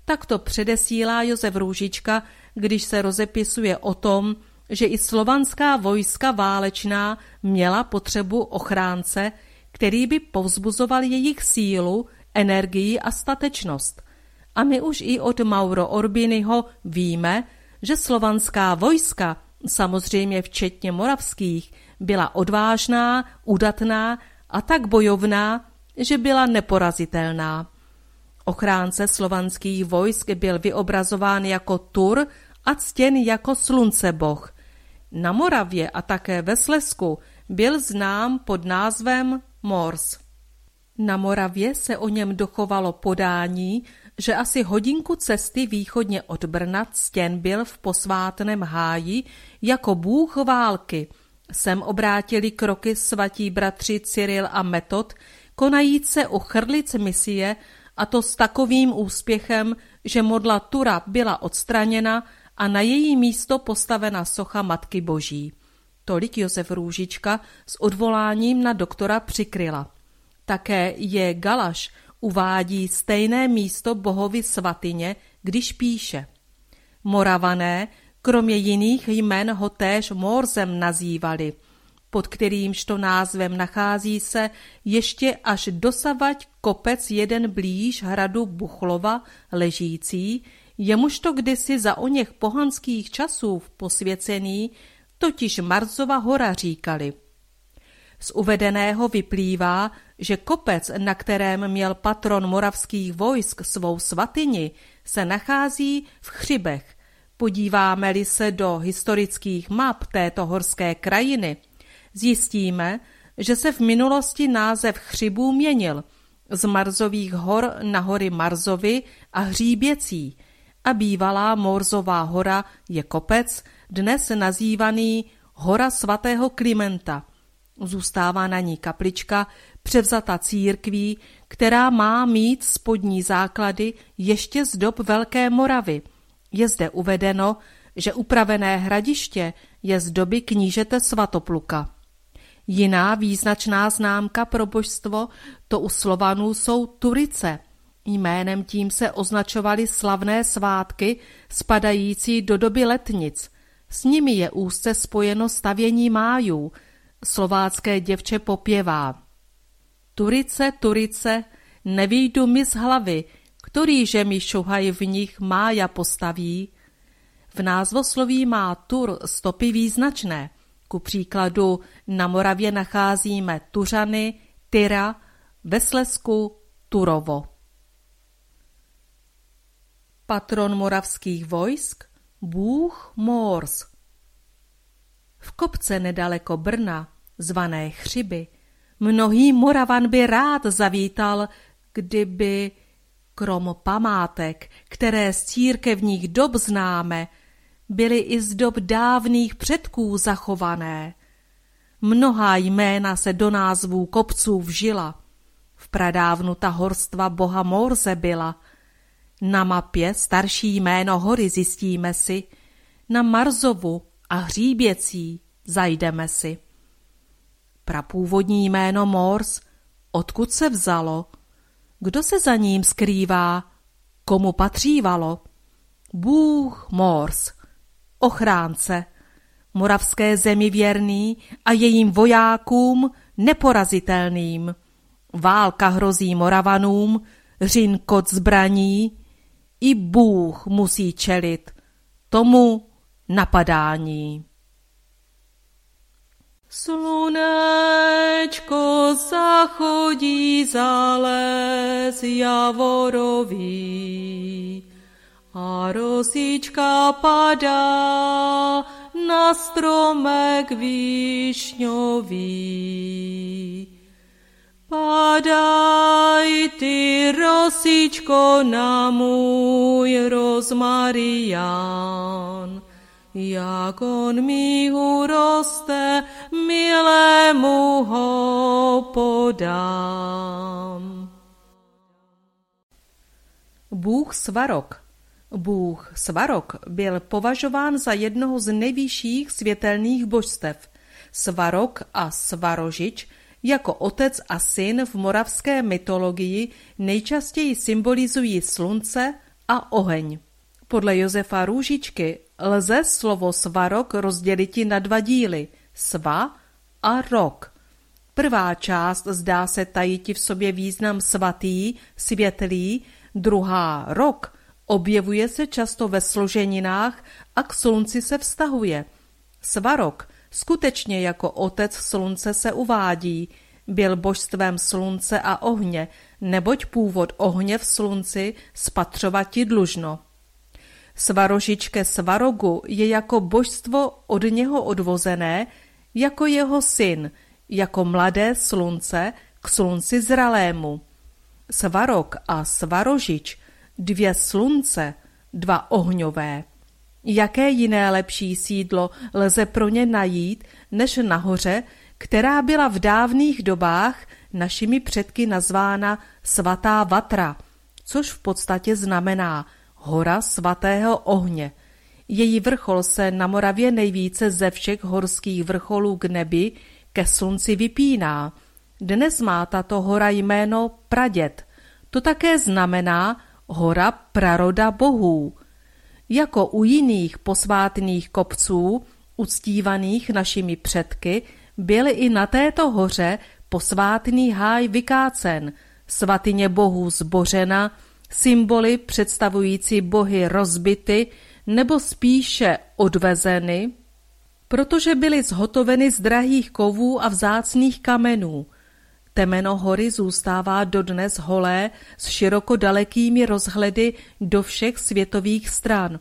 Speaker 2: Tak to předesílá Josef Růžička, když se rozepisuje o tom, že i slovanská vojska válečná měla potřebu ochránce, který by povzbuzoval jejich sílu, energii a statečnost. A my už i od Mauro Orbinyho víme, že slovanská vojska, samozřejmě včetně moravských, byla odvážná, udatná a tak bojovná, že byla neporazitelná. Ochránce slovanských vojsk byl vyobrazován jako Tur a ctěn jako slunceboh. Na Moravě a také ve Slesku byl znám pod názvem Mors. Na Moravě se o něm dochovalo podání, že asi hodinku cesty východně od Brna ctěn byl v posvátném háji jako bůh války. Sem obrátili kroky svatí bratři Cyril a Metod, konajíce u chrlic misie, a to s takovým úspěchem, že modla Tura byla odstraněna a na její místo postavena socha Matky Boží. Tolik Josef Růžička s odvoláním na doktora přikryla. Také je Galaš uvádí stejné místo bohovi svatyně, když píše. Moravané, kromě jiných jmen ho též Morzem nazývali, pod kterýmž to názvem nachází se ještě až dosavať kopec jeden blíž hradu Buchlova ležící, jemuž to kdysi za oněch pohanských časů posvěcený, totiž Marzova hora říkali. Z uvedeného vyplývá, že kopec, na kterém měl patron moravských vojsk svou svatyni, se nachází v Chřibech. Podíváme-li se do historických map této horské krajiny, zjistíme, že se v minulosti název Chřibů měnil z Marzových hor na hory Marzovy a Hříběcí a bývalá Morzová hora je kopec, dnes nazývaný Hora svatého Klimenta. Zůstává na ní kaplička, převzata církví, která má mít spodní základy ještě z dob Velké Moravy. Je zde uvedeno, že upravené hradiště je z doby knížete Svatopluka. Jiná význačná známka pro božstvo to u Slovanů jsou Turice. Jménem tím se označovaly slavné svátky spadající do doby letnic. S nimi je úzce spojeno stavění májů. Slovácké děvče popěvá. Turice, Turice, nevýjdu mi z hlavy, že mi šuhaj v nich mája postaví. V názvosloví má Tur stopy význačné. Ku příkladu na Moravě nacházíme Tuřany, Tyra, ve Slesku Turovo. Patron moravských vojsk Bůh Mors. V kopce nedaleko Brna, zvané Chřiby, mnohý Moravan by rád zavítal, kdyby krom památek, které z církevních dob známe, byly i z dob dávných předků zachované. Mnohá jména se do názvů kopců vžila. V pradávnu ta horstva boha Morze byla. Na mapě starší jméno hory zjistíme si, na Marzovu a Hříběcí zajdeme si. Prapůvodní jméno Mors, odkud se vzalo? Kdo se za ním skrývá? Komu patřívalo? Bůh Mors – ochránce, moravské zemi věrný a jejím vojákům neporazitelným. Válka hrozí Moravanům, řin kot zbraní, i Bůh musí čelit tomu napadání.
Speaker 3: Slunečko zachodí za les javorový a rosička padá na stromek višňový. Padaj ty rosičko na můj rozmarián, jak on mi uroste, milému ho podám.
Speaker 2: Bůh Svarok Bůh Svarok byl považován za jednoho z nejvyšších světelných božstev. Svarok a Svarožič jako otec a syn v moravské mytologii nejčastěji symbolizují slunce a oheň. Podle Josefa Růžičky lze slovo svarok rozdělit na dva díly – sva a rok. Prvá část zdá se tajiti v sobě význam svatý, světlý, druhá rok objevuje se často ve složeninách a k slunci se vztahuje. Svarok skutečně jako otec slunce se uvádí, byl božstvem slunce a ohně, neboť původ ohně v slunci spatřovati dlužno. Svarožičke Svarogu je jako božstvo od něho odvozené, jako jeho syn, jako mladé slunce k slunci zralému. Svarok a Svarožič, dvě slunce, dva ohňové. Jaké jiné lepší sídlo lze pro ně najít, než nahoře, která byla v dávných dobách našimi předky nazvána svatá Vatra, což v podstatě znamená hora svatého ohně. Její vrchol se na Moravě nejvíce ze všech horských vrcholů k nebi ke slunci vypíná. Dnes má tato hora jméno Praděd. To také znamená hora praroda bohů. Jako u jiných posvátných kopců, uctívaných našimi předky, byl i na této hoře posvátný háj vykácen, svatyně bohů zbořena, symboly představující bohy rozbity nebo spíše odvezeny, protože byly zhotoveny z drahých kovů a vzácných kamenů. Temeno hory zůstává dodnes holé s široko dalekými rozhledy do všech světových stran.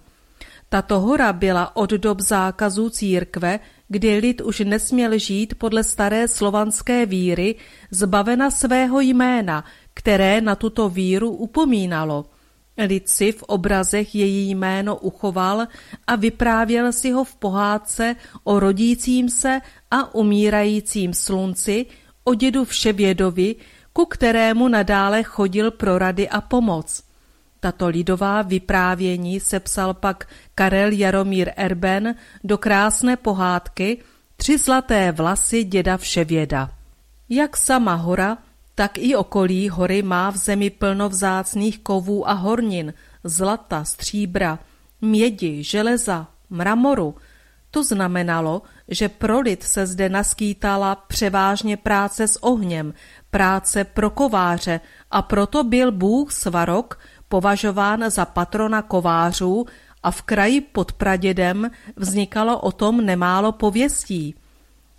Speaker 2: Tato hora byla od dob zákazů církve kdy lid už nesměl žít podle staré slovanské víry, zbavena svého jména, které na tuto víru upomínalo. Lid si v obrazech její jméno uchoval a vyprávěl si ho v pohádce o rodícím se a umírajícím slunci, o dědu Vševědovi, ku kterému nadále chodil pro rady a pomoc. Tato lidová vyprávění sepsal pak Karel Jaromír Erben do krásné pohádky Tři zlaté vlasy děda Vševěda. Jak sama hora, tak i okolí hory má v zemi plno vzácných kovů a hornin, zlata, stříbra, mědi, železa, mramoru. To znamenalo, že pro lid se zde naskýtala převážně práce s ohněm, práce pro kováře a proto byl Bůh Svarok považován za patrona kovářů a v kraji pod pradědem vznikalo o tom nemálo pověstí.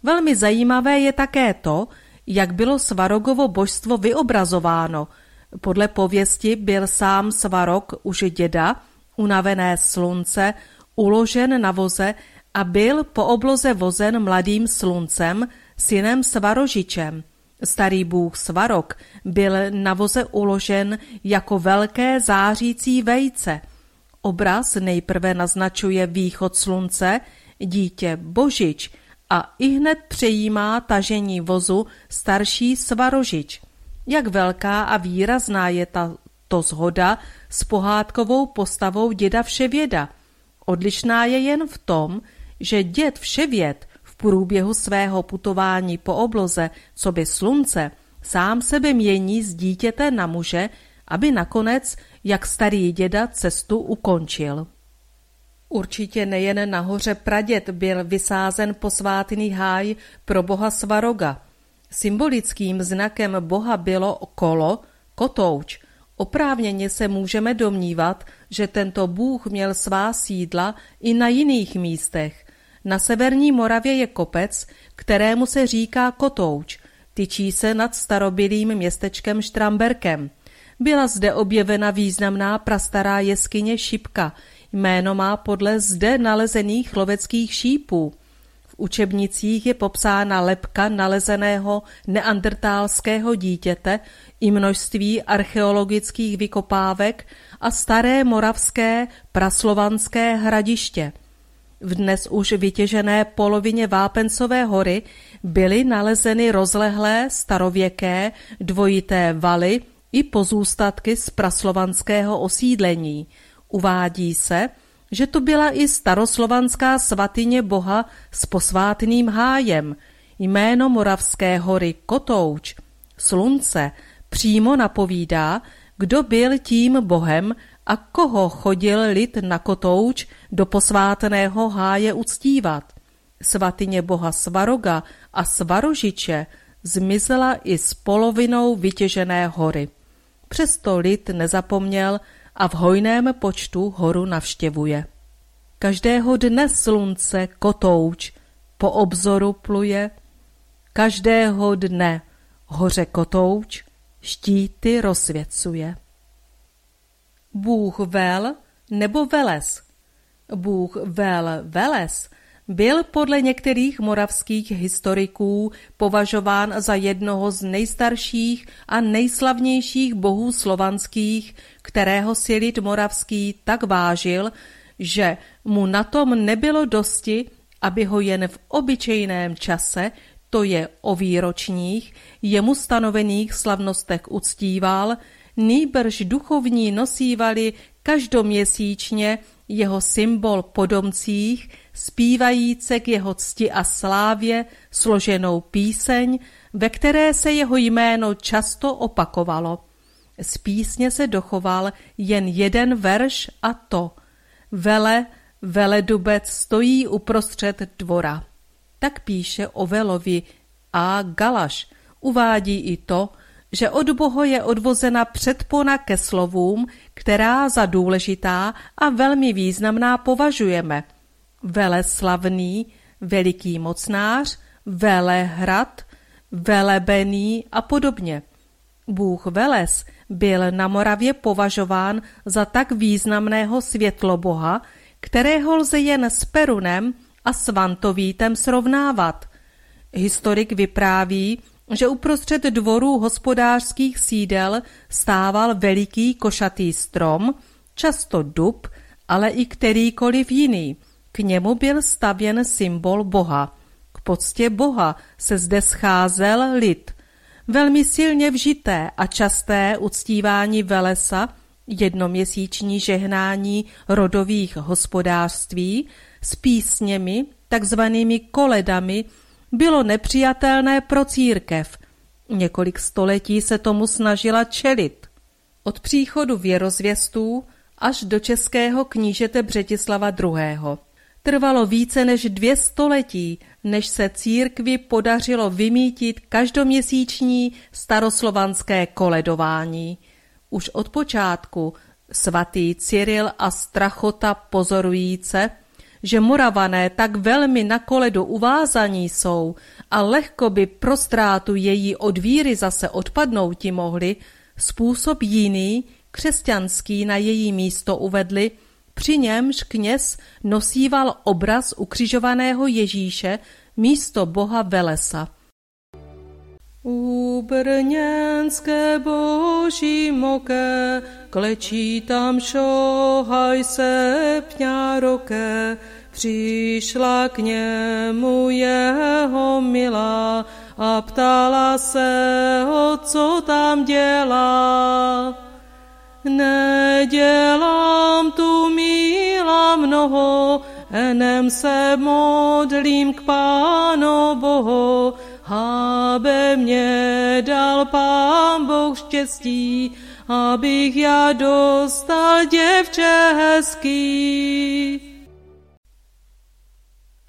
Speaker 2: Velmi zajímavé je také to, jak bylo Svarogovo božstvo vyobrazováno. Podle pověsti byl sám Svarog už děda, unavené slunce, uložen na voze a byl po obloze vozen mladým sluncem, synem Svarožičem – Starý bůh Svarok byl na voze uložen jako velké zářící vejce. Obraz nejprve naznačuje východ slunce, dítě Božič a i hned přejímá tažení vozu starší Svarožič. Jak velká a výrazná je tato zhoda s pohádkovou postavou děda Vševěda. Odlišná je jen v tom, že děd Vševěd průběhu svého putování po obloze, co by slunce, sám sebe mění z dítěte na muže, aby nakonec, jak starý děda, cestu ukončil. Určitě nejen nahoře praděd byl vysázen posvátný háj pro boha Svaroga. Symbolickým znakem boha bylo kolo, kotouč, Oprávněně se můžeme domnívat, že tento bůh měl svá sídla i na jiných místech. Na severní Moravě je kopec, kterému se říká Kotouč, tyčí se nad starobylým městečkem Štramberkem. Byla zde objevena významná prastará jeskyně Šipka, jméno má podle zde nalezených loveckých šípů. V učebnicích je popsána lepka nalezeného neandertálského dítěte i množství archeologických vykopávek a staré moravské praslovanské hradiště. V dnes už vytěžené polovině Vápencové hory byly nalezeny rozlehlé starověké dvojité valy i pozůstatky z praslovanského osídlení. Uvádí se, že to byla i staroslovanská svatyně boha s posvátným hájem, jméno Moravské hory Kotouč, slunce, přímo napovídá, kdo byl tím bohem a koho chodil lid na Kotouč do posvátného háje uctívat. Svatyně boha Svaroga a Svarožiče zmizela i s polovinou vytěžené hory. Přesto lid nezapomněl a v hojném počtu horu navštěvuje. Každého dne slunce kotouč po obzoru pluje, každého dne hoře kotouč štíty rozsvěcuje. Bůh vel nebo veles? Bůh vel veles byl podle některých moravských historiků považován za jednoho z nejstarších a nejslavnějších bohů slovanských, kterého si lid moravský tak vážil, že mu na tom nebylo dosti, aby ho jen v obyčejném čase, to je o výročních, jemu stanovených slavnostech uctíval, nýbrž duchovní nosívali každoměsíčně jeho symbol podomcích, zpívajíce k jeho cti a slávě složenou píseň, ve které se jeho jméno často opakovalo. Z písně se dochoval jen jeden verš a to Vele, veledubec stojí uprostřed dvora. Tak píše o Velovi a Galaš. Uvádí i to, že od Boha je odvozena předpona ke slovům, která za důležitá a velmi významná považujeme. Veleslavný, veliký mocnář, velehrad, velebený a podobně. Bůh Veles byl na Moravě považován za tak významného světloboha, kterého lze jen s Perunem a Svantovítem srovnávat. Historik vypráví, že uprostřed dvorů hospodářských sídel stával veliký košatý strom, často dub, ale i kterýkoliv jiný. K němu byl stavěn symbol boha. K poctě boha se zde scházel lid. Velmi silně vžité a časté uctívání Velesa, jednoměsíční žehnání rodových hospodářství s písněmi, takzvanými koledami, bylo nepřijatelné pro církev. Několik století se tomu snažila čelit. Od příchodu věrozvěstů až do českého knížete Břetislava II. Trvalo více než dvě století, než se církvi podařilo vymítit každoměsíční staroslovanské koledování. Už od počátku svatý Cyril a strachota pozorujíce – že Moravané tak velmi na koledu uvázaní jsou a lehko by pro ztrátu její odvíry zase odpadnouti mohli, způsob jiný, křesťanský na její místo uvedli, při němž kněz nosíval obraz ukřižovaného Ježíše místo boha Velesa. U brněnské boží moké, klečí tam šohaj se pňároké, Přišla k němu jeho milá a ptala se ho, co tam dělá. Nedělám tu míla mnoho, enem se modlím k Pánu Bohu, aby mě dal Pán Boh štěstí, abych já dostal děvče hezký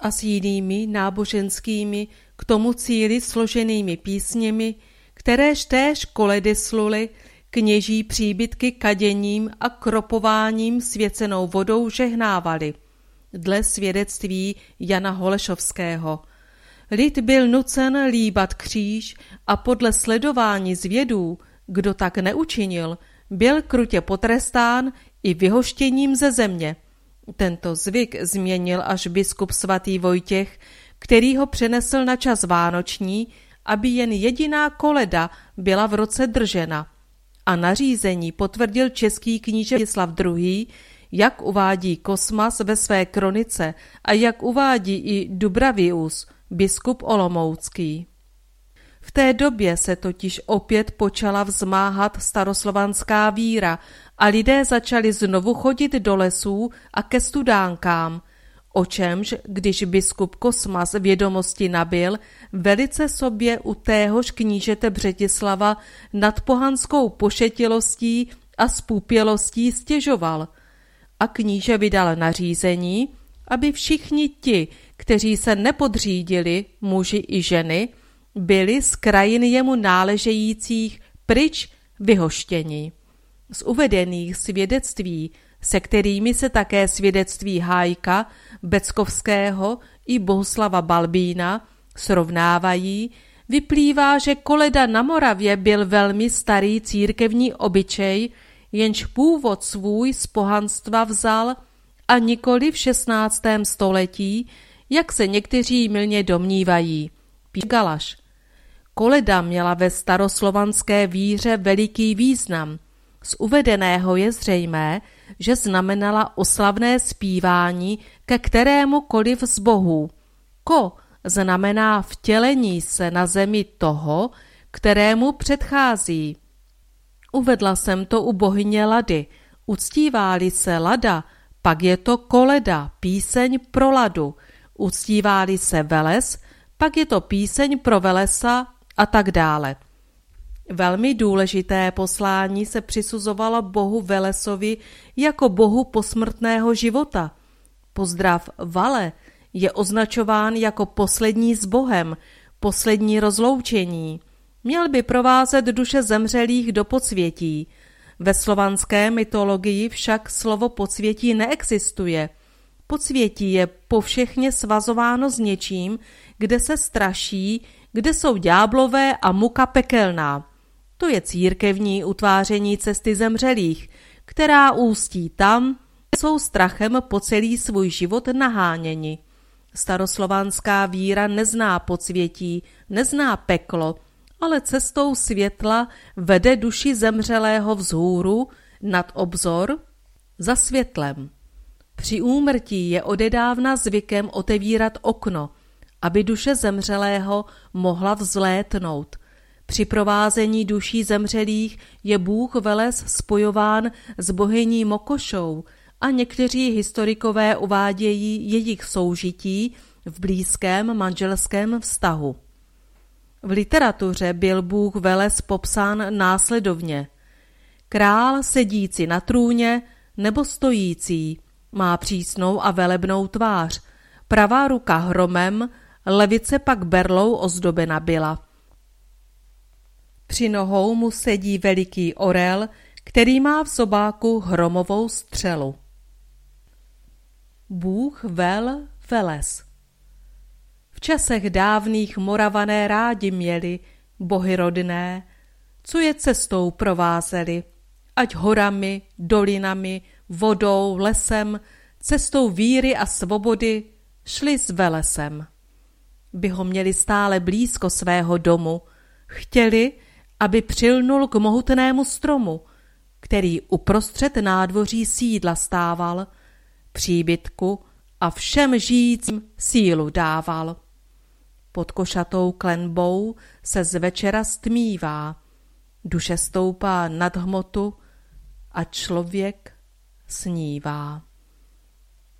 Speaker 2: a s jinými náboženskými k tomu cíli složenými písněmi, kteréž též koledy sluly, kněží příbytky kaděním a kropováním svěcenou vodou žehnávali, dle svědectví Jana Holešovského. Lid byl nucen líbat kříž a podle sledování zvědů, kdo tak neučinil, byl krutě potrestán i vyhoštěním ze země. Tento zvyk změnil až biskup svatý Vojtěch, který ho přenesl na čas vánoční, aby jen jediná koleda byla v roce držena. A nařízení potvrdil český kníže Vladislav II., jak uvádí Kosmas ve své kronice a jak uvádí i Dubravius, biskup Olomoucký. V té době se totiž opět počala vzmáhat staroslovanská víra a lidé začali znovu chodit do lesů a ke studánkám, o čemž, když biskup Kosmas vědomosti nabil, velice sobě u téhož knížete Břetislava nad pohanskou pošetilostí a spůpělostí stěžoval. A kníže vydal nařízení, aby všichni ti, kteří se nepodřídili, muži i ženy, byli z krajin jemu náležejících pryč vyhoštěni. Z uvedených svědectví, se kterými se také svědectví Hájka, Beckovského i Bohuslava Balbína srovnávají, vyplývá, že koleda na Moravě byl velmi starý církevní obyčej, jenž původ svůj z pohanstva vzal a nikoli v 16. století, jak se někteří milně domnívají. Galaš. Koleda měla ve staroslovanské víře veliký význam. Z uvedeného je zřejmé, že znamenala oslavné zpívání ke kterémukoliv z bohů. Ko znamená vtělení se na zemi toho, kterému předchází. Uvedla jsem to u bohyně Lady. Uctívá-li se Lada, pak je to koleda, píseň pro Ladu. Uctívá-li se Veles, pak je to píseň pro Velesa a tak dále. Velmi důležité poslání se přisuzovalo bohu Velesovi jako bohu posmrtného života. Pozdrav Vale je označován jako poslední s bohem, poslední rozloučení. Měl by provázet duše zemřelých do podsvětí. Ve slovanské mytologii však slovo podsvětí neexistuje. Podsvětí je povšechně svazováno s něčím, kde se straší, kde jsou ďáblové a muka pekelná. To je církevní utváření cesty zemřelých, která ústí tam, kde jsou strachem po celý svůj život naháněni. Staroslovanská víra nezná podsvětí, nezná peklo, ale cestou světla vede duši zemřelého vzhůru nad obzor za světlem. Při úmrtí je odedávna zvykem otevírat okno, aby duše zemřelého mohla vzlétnout. Při provázení duší zemřelých je Bůh Veles spojován s bohyní Mokošou a někteří historikové uvádějí jejich soužití v blízkém manželském vztahu. V literatuře byl Bůh Veles popsán následovně. Král sedící na trůně nebo stojící, má přísnou a velebnou tvář, pravá ruka hromem, levice pak berlou ozdobena byla. Při nohou mu sedí veliký orel, který má v sobáku hromovou střelu. Bůh vel veles. V časech dávných moravané rádi měli, bohy rodné, co je cestou provázeli, ať horami, dolinami, vodou, lesem, cestou víry a svobody šli s velesem. By ho měli stále blízko svého domu, chtěli, aby přilnul k mohutnému stromu, který uprostřed nádvoří sídla stával, příbytku a všem žijícím sílu dával. Pod košatou klenbou se z večera stmívá, duše stoupá nad hmotu a člověk snívá.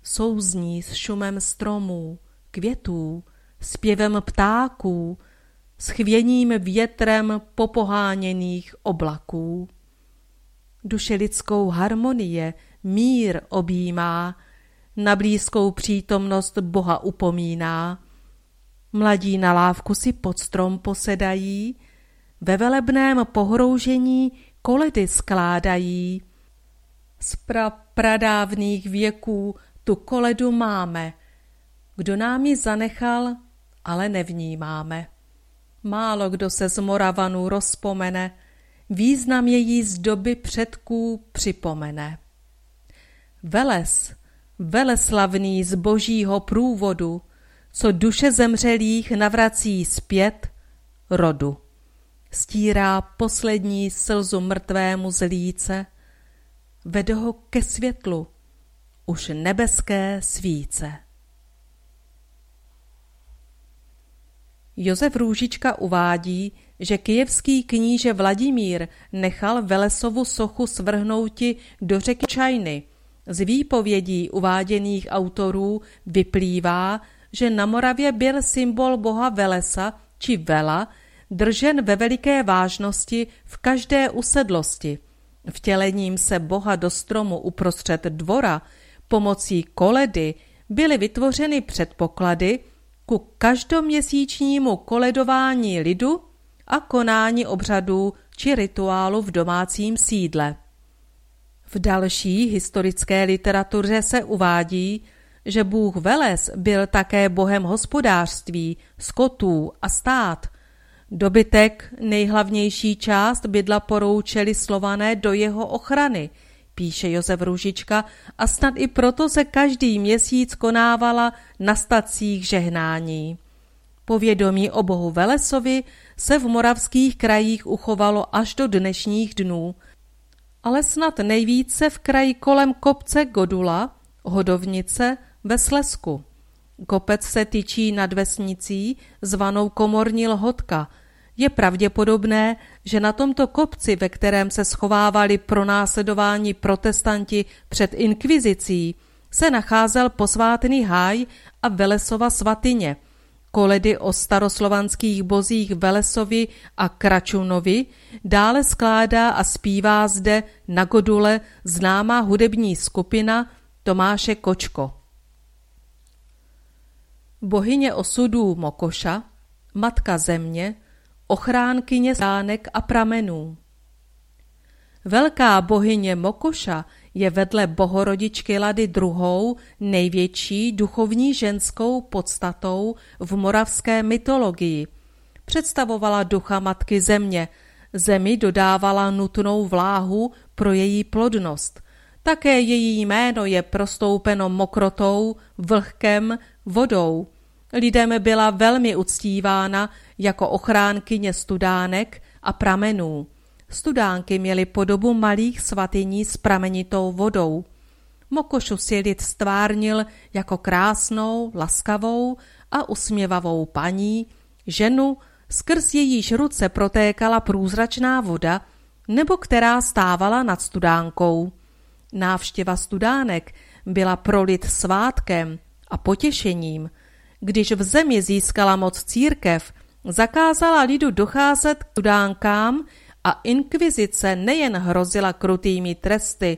Speaker 2: Souzní s šumem stromů, květů, zpěvem ptáků, s chvěním větrem popoháněných oblaků. Duše lidskou harmonie mír objímá, na blízkou přítomnost Boha upomíná. Mladí na lávku si pod strom posedají, ve velebném pohroužení koledy skládají. Z pra pradávných věků tu koledu máme. Kdo nám ji zanechal, ale nevnímáme. Málo kdo se z Moravanů rozpomene, význam její z doby předků připomene. Veles, veleslavný z božího průvodu, co duše zemřelých navrací zpět rodu. Stírá poslední slzu mrtvému z líce, vede ho ke světlu, už nebeské svíce. Josef Růžička uvádí, že kijevský kníže Vladimír nechal Velesovu sochu svrhnouti do řeky Čajny. Z výpovědí uváděných autorů vyplývá, že na Moravě byl symbol boha Velesa či Vela držen ve veliké vážnosti v každé usedlosti. Vtělením se boha do stromu uprostřed dvora pomocí koledy byly vytvořeny předpoklady ku každoměsíčnímu koledování lidu a konání obřadů či rituálu v domácím sídle. V další historické literatuře se uvádí, že Bůh Veles byl také bohem hospodářství, skotů a stát. Dobytek, nejhlavnější část bydla poroučeli slované do jeho ochrany, píše Josef Ružička, a snad i proto se každý měsíc konávala na stacích žehnání. Povědomí o bohu Velesovi se v moravských krajích uchovalo až do dnešních dnů, ale snad nejvíce v kraji kolem kopce Godula, Hodovnice, ve Slesku. Kopec se tyčí nad vesnicí, zvanou Komorní Lhotka. Je pravděpodobné, že na tomto kopci, ve kterém se schovávali pronásledování protestanti před inkvizicí, se nacházel posvátný háj a Velesova svatyně. Koledy o staroslovanských bozích Velesovi a Kračunovi dále skládá a zpívá zde na Godule známá hudební skupina Tomáše Kočko. Bohyně osudů Mokoša, matka země, ochránkyně stánek a pramenů. Velká bohyně Mokoša je vedle bohorodičky Lady druhou největší duchovní ženskou podstatou v moravské mytologii. Představovala ducha matky země, zemi dodávala nutnou vláhu pro její plodnost. Také její jméno je prostoupeno mokrotou, vlhkem, vodou. Lidem byla velmi uctívána jako ochránkyně studánek a pramenů. Studánky měly podobu malých svatyní s pramenitou vodou. Mokošu si lid stvárnil jako krásnou, laskavou a usměvavou paní, ženu, skrz jejíž ruce protékala průzračná voda, nebo která stávala nad studánkou. Návštěva studánek byla pro lid svátkem a potěšením. Když v zemi získala moc církev, zakázala lidu docházet k studánkám a inkvizice nejen hrozila krutými tresty,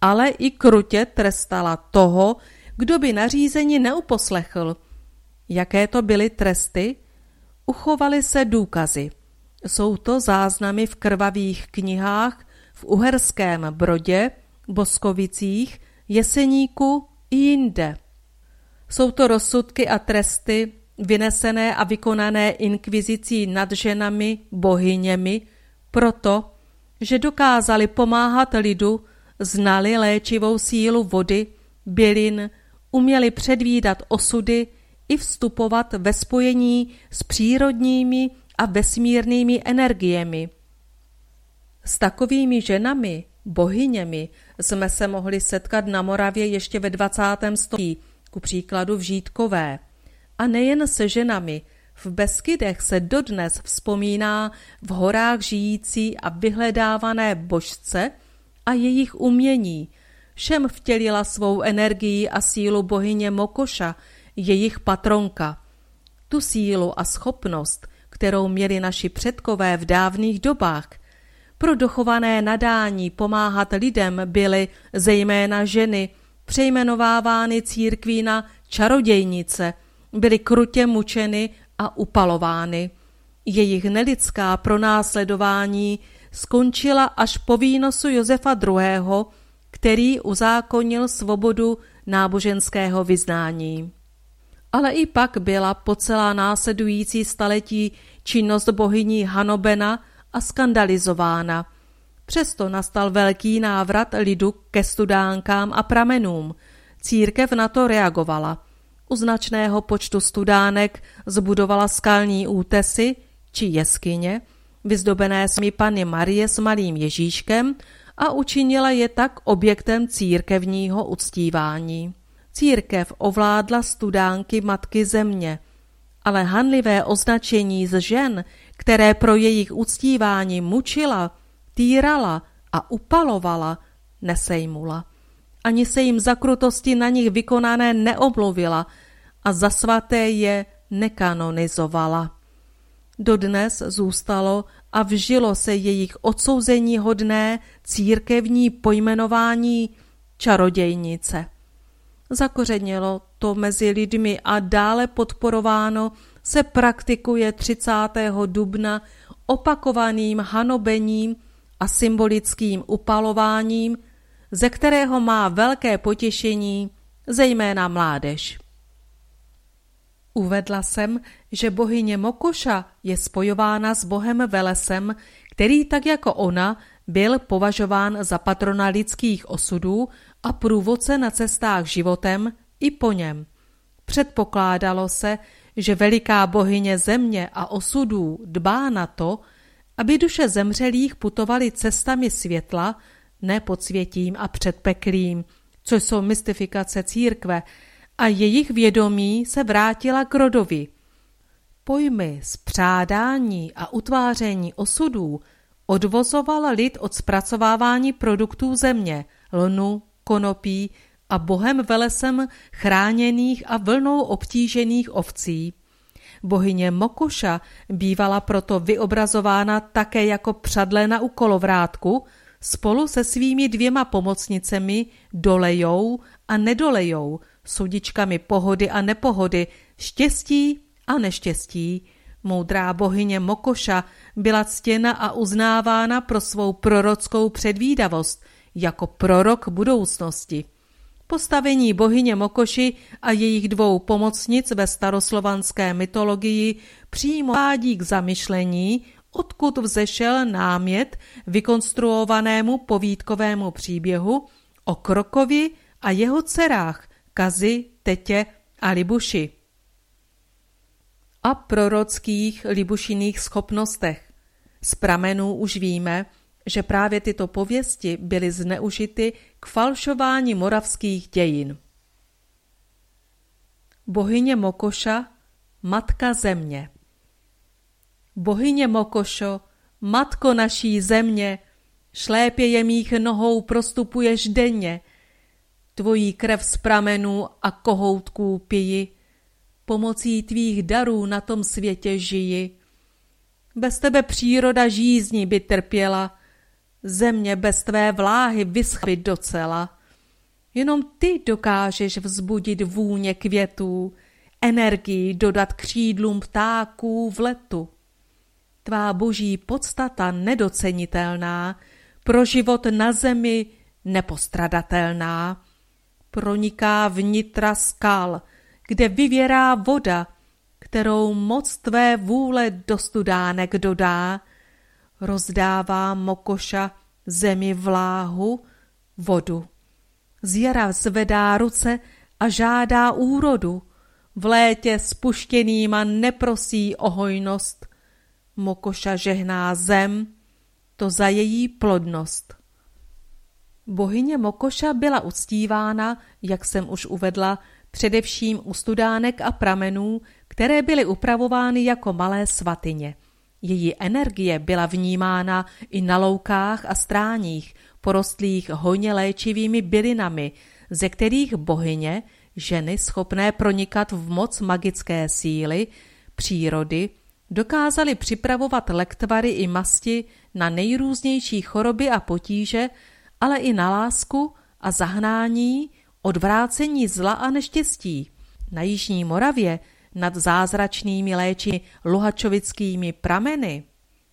Speaker 2: ale i krutě trestala toho, kdo by nařízení neuposlechl. Jaké to byly tresty? Uchovaly se důkazy. Jsou to záznamy v krvavých knihách v Uherském Brodě, Boskovicích, Jeseníku i jinde. Jsou to rozsudky a tresty vynesené a vykonané inkvizicí nad ženami, bohyněmi, proto, že dokázali pomáhat lidu, znali léčivou sílu vody, bylin, uměli předvídat osudy i vstupovat ve spojení s přírodními a vesmírnými energiemi. S takovými ženami, bohyněmi, jsme se mohli setkat na Moravě ještě ve 20. století, ku příkladu v Žítkové. A nejen se ženami, v Beskydech se dodnes vzpomíná v horách žijící a vyhledávané božce a jejich umění. Všem vtělila svou energii a sílu bohyně Mokoša, jejich patronka. Tu sílu a schopnost, kterou měli naši předkové v dávných dobách, pro dochované nadání pomáhat lidem byly zejména ženy, přejmenovávány církví na čarodějnice, byly krutě mučeny a upalovány. Jejich nelidská pronásledování skončila až po výnosu Josefa II., který uzákonil svobodu náboženského vyznání. Ale i pak byla po celá následující staletí činnost bohyní Hanobena a skandalizována. Přesto nastal velký návrat lidu ke studánkám a pramenům. Církev na to reagovala. U značného počtu studánek zbudovala skalní útesy či jeskyně, vyzdobené smi Panny Marie s malým Ježíškem a učinila je tak objektem církevního uctívání. Církev ovládla studánky Matky Země, ale hanlivé označení z žen, které pro jejich uctívání mučila, týrala a upalovala, nesejmula. Ani se jim za krutosti na nich vykonané neomluvila a za svaté je nekanonizovala. Dodnes zůstalo a vžilo se jejich odsouzení hodné církevní pojmenování čarodějnice. Zakořenilo to mezi lidmi a dále podporováno se praktikuje 30. dubna opakovaným hanobením a symbolickým upalováním, ze kterého má velké potěšení zejména mládež. Uvedla jsem, že bohyně Mokoša je spojována s bohem Velesem, který tak jako ona byl považován za patrona lidských osudů a průvodce na cestách životem i po něm. Předpokládalo se, že veliká bohyně země a osudů dbá na to, aby duše zemřelých putovaly cestami světla, ne podsvětím a předpeklím, což jsou mystifikace církve, a jejich vědomí se vrátila k rodovi. Pojmy zpřádání a utváření osudů odvozoval lid od zpracovávání produktů země, lnu, konopí a bohem velesem chráněných a vlnou obtížených ovcí. Bohyně Mokuša bývala proto vyobrazována také jako přadlena u kolovrátku spolu se svými dvěma pomocnicemi dolejou a nedolejou, sudičkami pohody a nepohody, štěstí a neštěstí. Moudrá bohyně Mokoša byla ctěna a uznávána pro svou prorockou předvídavost jako prorok budoucnosti. Postavení bohyně Mokoši a jejich dvou pomocnic ve staroslovanské mytologii přímo vádí k zamyšlení, odkud vzešel námět vykonstruovanému povídkovému příběhu o Krokovi a jeho dcerách Kazi, Tetě a Libuši. A prorockých Libušiných schopnostech. Z pramenů už víme, že právě tyto pověsti byly zneužity k falšování moravských dějin. Bohyně Mokoša, matka země. Bohyně Mokošo, matko naší země, šlépě mých nohou prostupuješ denně, tvojí krev z pramenů a kohoutků piji, pomocí tvých darů na tom světě žiji. Bez tebe příroda žízní by trpěla, země bez tvé vláhy vyschly docela. Jenom ty dokážeš vzbudit vůně květů, energii dodat křídlům ptáků v letu. Tvá boží podstata nedocenitelná, pro život na zemi nepostradatelná. Proniká vnitra skal, kde vyvěrá voda, kterou moc tvé vůle do studánek dodá, rozdává mokoša zemi vláhu, vodu. Z jara zvedá ruce a žádá úrodu, v létě spuštěnýma neprosí o hojnost. Mokoša žehná zem, to za její plodnost. Bohyně Mokoša byla uctívána, jak jsem už uvedla, především u studánek a pramenů, které byly upravovány jako malé svatyně. Její energie byla vnímána i na loukách a stráních, porostlých hojně léčivými bylinami, ze kterých bohyně, ženy schopné pronikat v moc magické síly, přírody, dokázaly připravovat lektvary i masti na nejrůznější choroby a potíže, ale i na lásku a zahnání, odvrácení zla a neštěstí. Na Jižní Moravě nad zázračnými léči luhačovickými prameny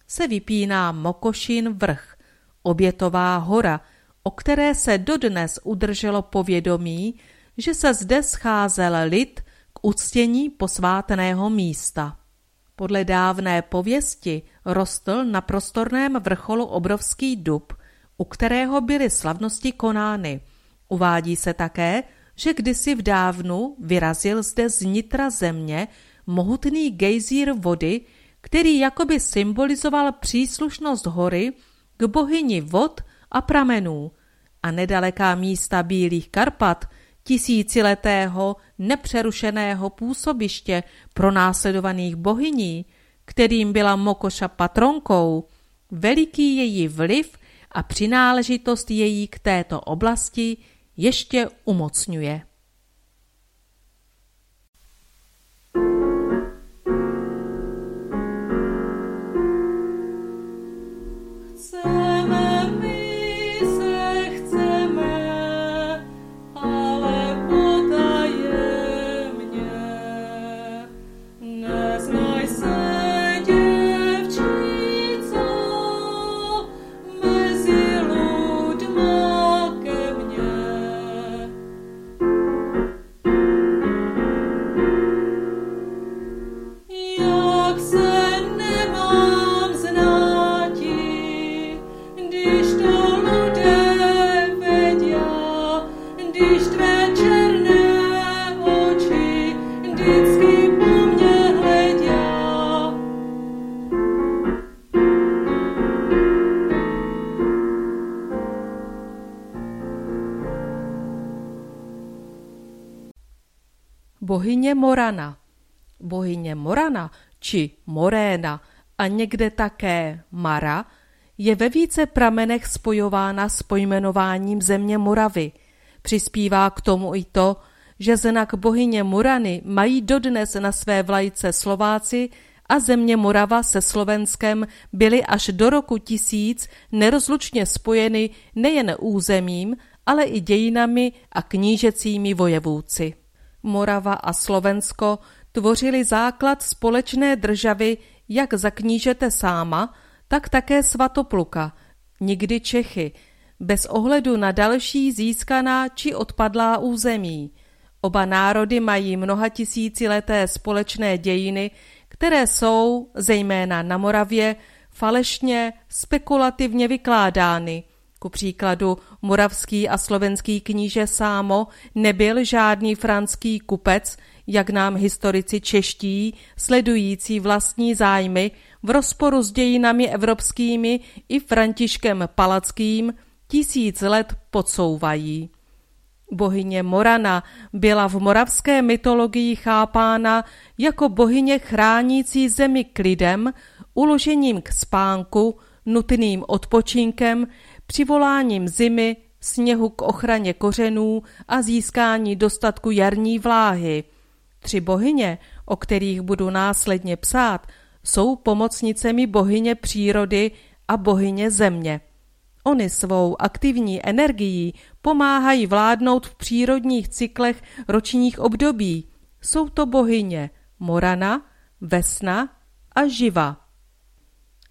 Speaker 2: se vypíná Mokošin vrch, obětová hora, o které se dodnes udrželo povědomí, že se zde scházel lid k uctění posvátného místa. Podle dávné pověsti rostl na prostorném vrcholu obrovský dub, u kterého byly slavnosti konány. Uvádí se také, že kdysi v dávnu vyrazil zde z nitra země mohutný gejzír vody, který jakoby symbolizoval příslušnost hory k bohyni vod a pramenů a nedaleká místa Bílých Karpat, tisíciletého nepřerušeného působiště pro následovaných bohyní, kterým byla Mokoša patronkou, veliký její vliv a přináležitost její k této oblasti ještě umocňuje. Bohyně Morana. Bohyně Morana či Moréna a někde také Mara je ve více pramenech spojována s pojmenováním země Moravy. Přispívá k tomu i to, že znak bohyně Morany mají dodnes na své vlajce Slováci a země Morava se Slovenskem byly až do roku tisíc nerozlučně spojeny nejen územím, ale i dějinami a knížecími vojevůci. Morava a Slovensko tvořili základ společné državy jak za knížete sáma, tak také svatopluka, nikdy Čechy, bez ohledu na další získaná či odpadlá území. Oba národy mají mnoha tisícileté společné dějiny, které jsou, zejména na Moravě, falešně, spekulativně vykládány – ku příkladu moravský a slovenský kníže Sámo nebyl žádný franský kupec, jak nám historici čeští, sledující vlastní zájmy v rozporu s dějinami evropskými i Františkem Palackým tisíc let podsouvají. Bohyně Morana byla v moravské mytologii chápána jako bohyně chránící zemi klidem, uložením k spánku, nutným odpočinkem, přivoláním zimy, sněhu k ochraně kořenů a získání dostatku jarní vláhy. Tři bohyně, o kterých budu následně psát, jsou pomocnicemi bohyně přírody a bohyně země. Oni svou aktivní energií pomáhají vládnout v přírodních cyklech ročních období. Jsou to bohyně Morana, Vesna a Živa.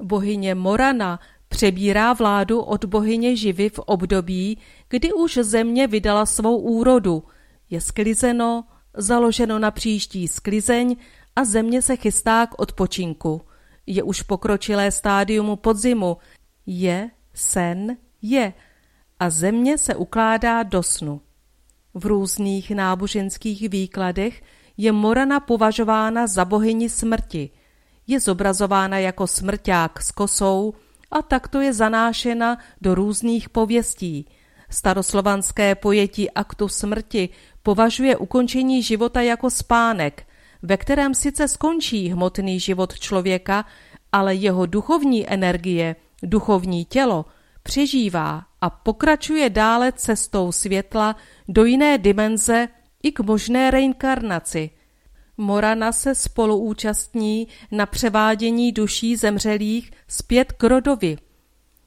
Speaker 2: Bohyně Morana Přebírá vládu od bohyně živy v období, kdy už země vydala svou úrodu. Je sklizeno, založeno na příští sklizeň a země se chystá k odpočinku. Je už pokročilé stádium podzimu. Je, sen, je a země se ukládá do snu. V různých náboženských výkladech je Morana považována za bohyni smrti. Je zobrazována jako smrťák s kosou, a takto je zanášena do různých pověstí. Staroslovanské pojetí aktu smrti považuje ukončení života jako spánek, ve kterém sice skončí hmotný život člověka, ale jeho duchovní energie, duchovní tělo, přežívá a pokračuje dále cestou světla do jiné dimenze i k možné reinkarnaci – Morana se spoluúčastní na převádění duší zemřelých zpět k rodovi.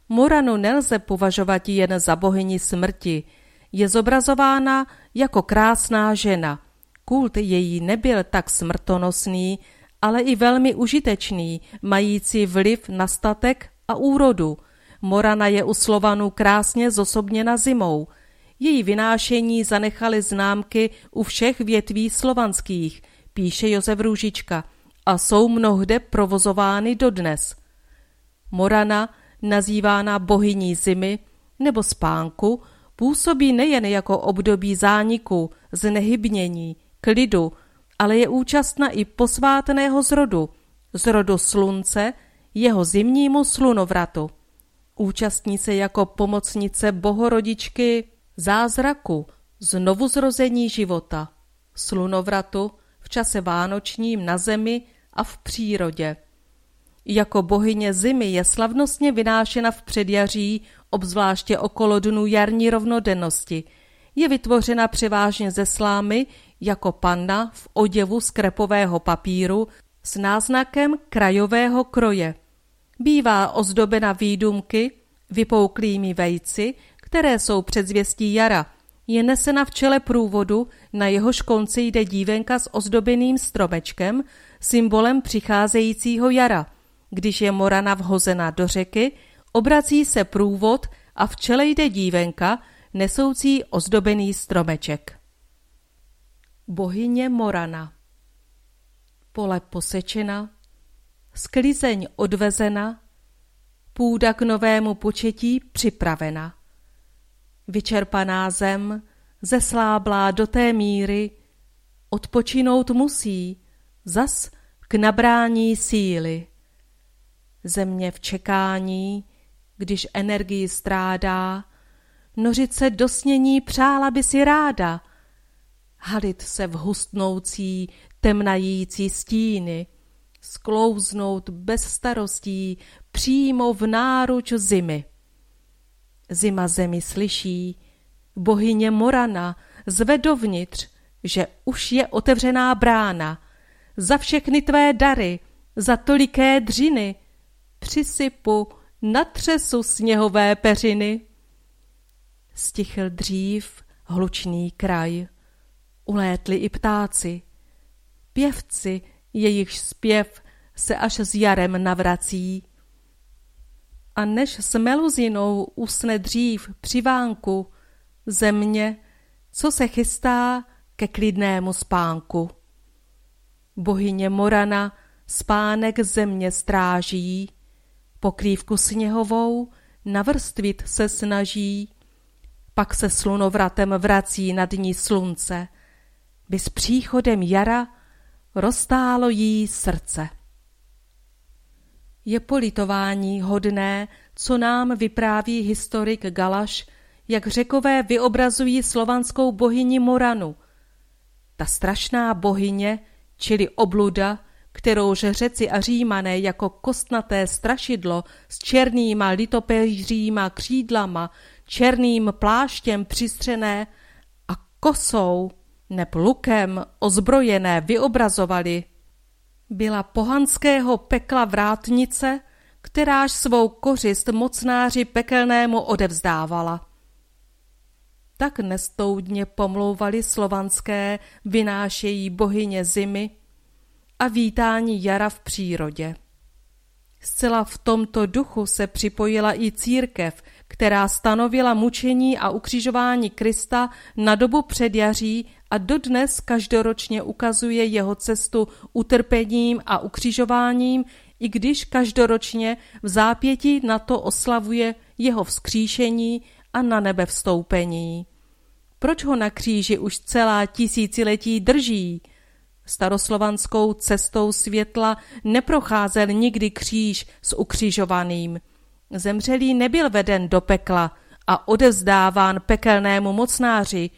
Speaker 2: Moranu nelze považovat jen za bohyni smrti, je zobrazována jako krásná žena. Kult její nebyl tak smrtonosný, ale i velmi užitečný, mající vliv na statek a úrodu. Morana je u Slovanů krásně zosobněna zimou. Její vynášení zanechaly známky u všech větví slovanských, píše Josef Růžička, a jsou mnohde provozovány dodnes. Morana, nazývána bohyní zimy nebo spánku, působí nejen jako období zániku, znehybnění, klidu, ale je účastna i posvátného zrodu, zrodu slunce, jeho zimnímu slunovratu. Účastní se jako pomocnice bohorodičky zázraku, znovuzrození života, slunovratu čase vánočním na zemi a v přírodě. Jako bohyně zimy je slavnostně vynášena v předjaří, obzvláště okolo dnů jarní rovnodennosti. Je vytvořena převážně ze slámy jako panna v oděvu z krepového papíru s náznakem krajového kroje. Bývá ozdobena výdumky, vypouklými vejci, které jsou předzvěstí jara. Je nesena v čele průvodu, na jehož konci jde dívenka s ozdobeným stromečkem, symbolem přicházejícího jara. Když je morana vhozena do řeky, obrací se průvod a v čele jde dívenka, nesoucí ozdobený stromeček. Bohyně Morana Pole posečena, sklizeň odvezena, půda k novému početí připravena. Vyčerpaná zem, zesláblá do té míry, odpočinout musí, zas k nabrání síly. Země v čekání, když energii strádá, nořit se do snění přála by si ráda, halit se v hustnoucí, temnající stíny, sklouznout bez starostí přímo v náruč zimy. Zima zemi slyší, bohyně Morana zve dovnitř, že už je otevřená brána. Za všechny tvé dary, za toliké dřiny, přisypu, natřesu sněhové peřiny. Stichl dřív hlučný kraj, ulétli i ptáci. Pěvci, jejich zpěv se až s jarem navrací. A než s meluzinou usne dřív při vánku, země, co se chystá ke klidnému spánku. Bohyně Morana spánek země stráží, pokrývku sněhovou navrstvit se snaží, pak se slunovratem vrací nad ní slunce, by s příchodem jara roztálo jí srdce. Je politování hodné, co nám vypráví historik Galaš, jak řekové vyobrazují slovanskou bohyni Moranu. Ta strašná bohyně, čili obluda, kterouž řeci a římané jako kostnaté strašidlo s černýma litopeříma křídlama, černým pláštěm přistřené a kosou neb lukem ozbrojené vyobrazovali, byla pohanského pekla vrátnice, kteráž svou kořist mocnáři pekelnému odevzdávala. Tak nestoudně pomlouvali slovanské vynášejí bohyně zimy a vítání jara v přírodě. Zcela v tomto duchu se připojila i církev, která stanovila mučení a ukřižování Krista na dobu předjaří a dodnes každoročně ukazuje jeho cestu utrpením a ukřižováním, i když každoročně v zápěti na to oslavuje jeho vzkříšení a na nebe vstoupení. Proč ho na kříži už celá tisíciletí drží? Staroslovanskou cestou světla neprocházel nikdy kříž s ukřižovaným. Zemřelý nebyl veden do pekla a odevzdáván pekelnému mocnáři,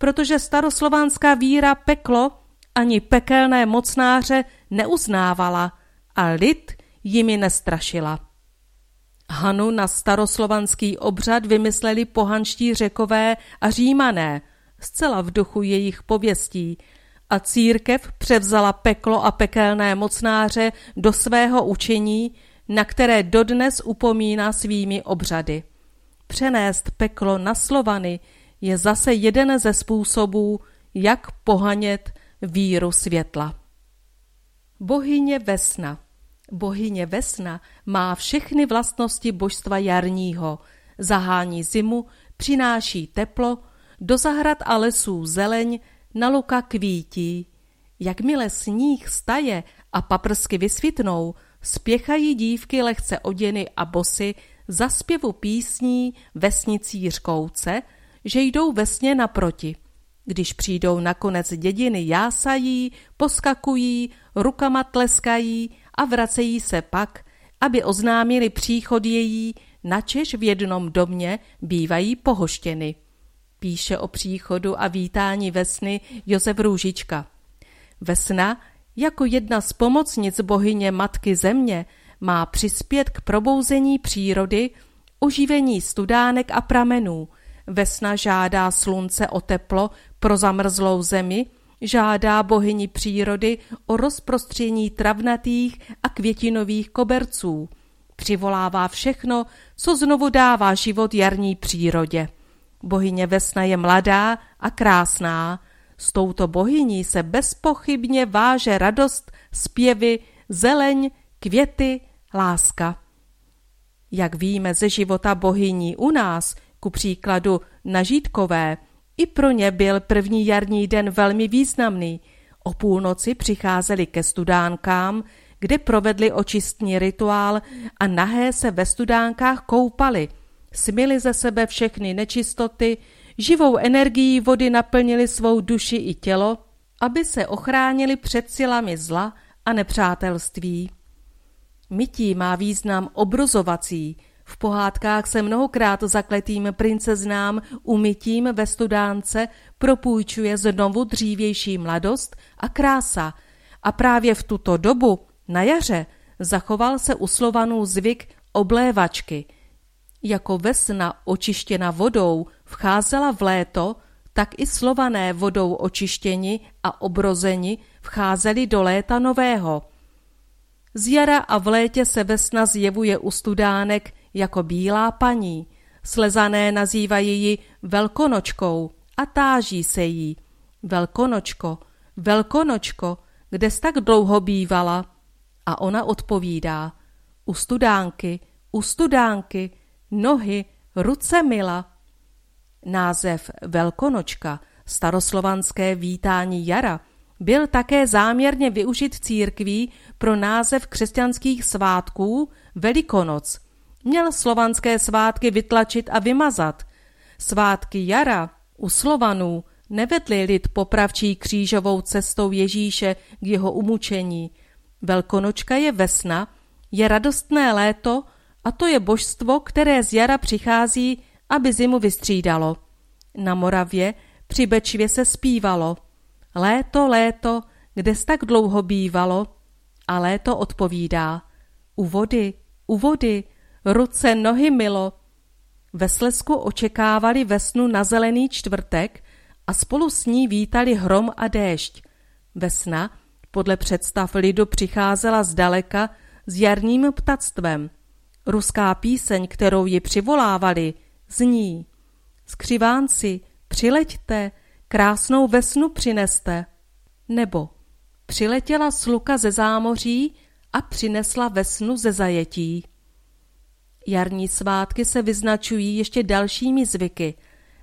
Speaker 2: protože staroslovanská víra peklo ani pekelné mocnáře neuznávala a lid jimi nestrašila. Hanu na staroslovanský obřad vymysleli pohanští řekové a římané, zcela v duchu jejich pověstí, a církev převzala peklo a pekelné mocnáře do svého učení, na které dodnes upomíná svými obřady. Přenést peklo na Slovany je zase jeden ze způsobů, jak pohanět víru světla. Bohyně Vesna Bohyně Vesna má všechny vlastnosti božstva jarního. Zahání zimu, přináší teplo, do zahrad a lesů zeleň, na luka kvítí. Jakmile sníh staje a paprsky vysvitnou, spěchají dívky lehce oděny a bosy za zpěvu písní vesnicí řkouce, že jdou vesně naproti. Když přijdou nakonec dědiny, jásají, poskakují, rukama tleskají a vracejí se pak, aby oznámili příchod její, načež v jednom domě bývají pohoštěny. Píše o příchodu a vítání Vesny Josef Růžička. Vesna, jako jedna z pomocnic bohyně Matky Země, má přispět k probouzení přírody, oživení studánek a pramenů. Vesna žádá slunce o teplo pro zamrzlou zemi, žádá bohyni přírody o rozprostření travnatých a květinových koberců. Přivolává všechno, co znovu dává život jarní přírodě. Bohyně Vesna je mladá a krásná. S touto bohyní se bezpochybně váže radost, zpěvy, zeleň, květy, láska. Jak víme ze života bohyní u nás, ku příkladu na Žítkové, i pro ně byl první jarní den velmi významný. O půlnoci přicházeli ke studánkám, kde provedli očistní rituál a nahé se ve studánkách koupali. Smili ze sebe všechny nečistoty, živou energií vody naplnili svou duši i tělo, aby se ochránili před silami zla a nepřátelství. Mytí má význam obrozovací, v pohádkách se mnohokrát zakletým princeznám umytím ve studánce propůjčuje znovu dřívější mladost a krása a právě v tuto dobu, na jaře, zachoval se u Slovanů zvyk oblévačky. Jako vesna očištěna vodou vcházela v léto, tak i slované vodou očištěni a obrozeni vcházeli do léta nového. Z jara a v létě se vesna zjevuje u studánek jako bílá paní. Slezané nazývají ji velkonočkou a táží se jí. Velkonočko, velkonočko, kde jsi tak dlouho bývala? A ona odpovídá. U studánky, u studánky, nohy, ruce mila. Název Velkonočka, staroslovanské vítání jara, byl také záměrně využit církví pro název křesťanských svátků Velikonoc – Měl slovanské svátky vytlačit a vymazat. Svátky jara u Slovanů nevedli lid popravčí křížovou cestou Ježíše k jeho umučení. Velkonočka je vesna, je radostné léto a to je božstvo, které z jara přichází, aby zimu vystřídalo. Na Moravě při Bečvě se zpívalo. Léto, léto, kde tak dlouho bývalo? A léto odpovídá. U vody, u vody, ruce, nohy milo. Ve Slesku očekávali vesnu na zelený čtvrtek a spolu s ní vítali hrom a déšť. Vesna podle představ lidu přicházela zdaleka s jarním ptactvem. Ruská píseň, kterou ji přivolávali, zní Skřivánci, přileďte, krásnou vesnu přineste. Nebo přiletěla sluka ze zámoří a přinesla vesnu ze zajetí. Jarní svátky se vyznačují ještě dalšími zvyky.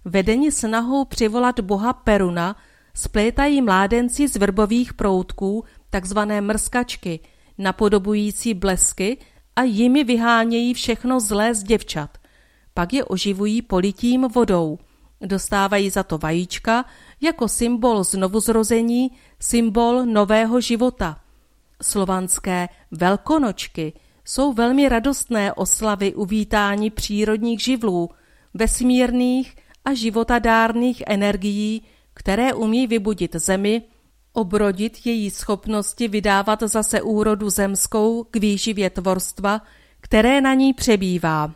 Speaker 2: Vedeni snahou přivolat boha Peruna splétají mládenci z vrbových proutků, takzvané mrskačky, napodobující blesky a jimi vyhánějí všechno zlé z děvčat. Pak je oživují politím vodou. Dostávají za to vajíčka jako symbol znovuzrození, symbol nového života. Slovanské velkonočky – jsou velmi radostné oslavy uvítání přírodních živlů, vesmírných a životadárných energií, které umí vybudit zemi, obrodit její schopnosti vydávat zase úrodu zemskou k výživě tvorstva, které na ní přebývá.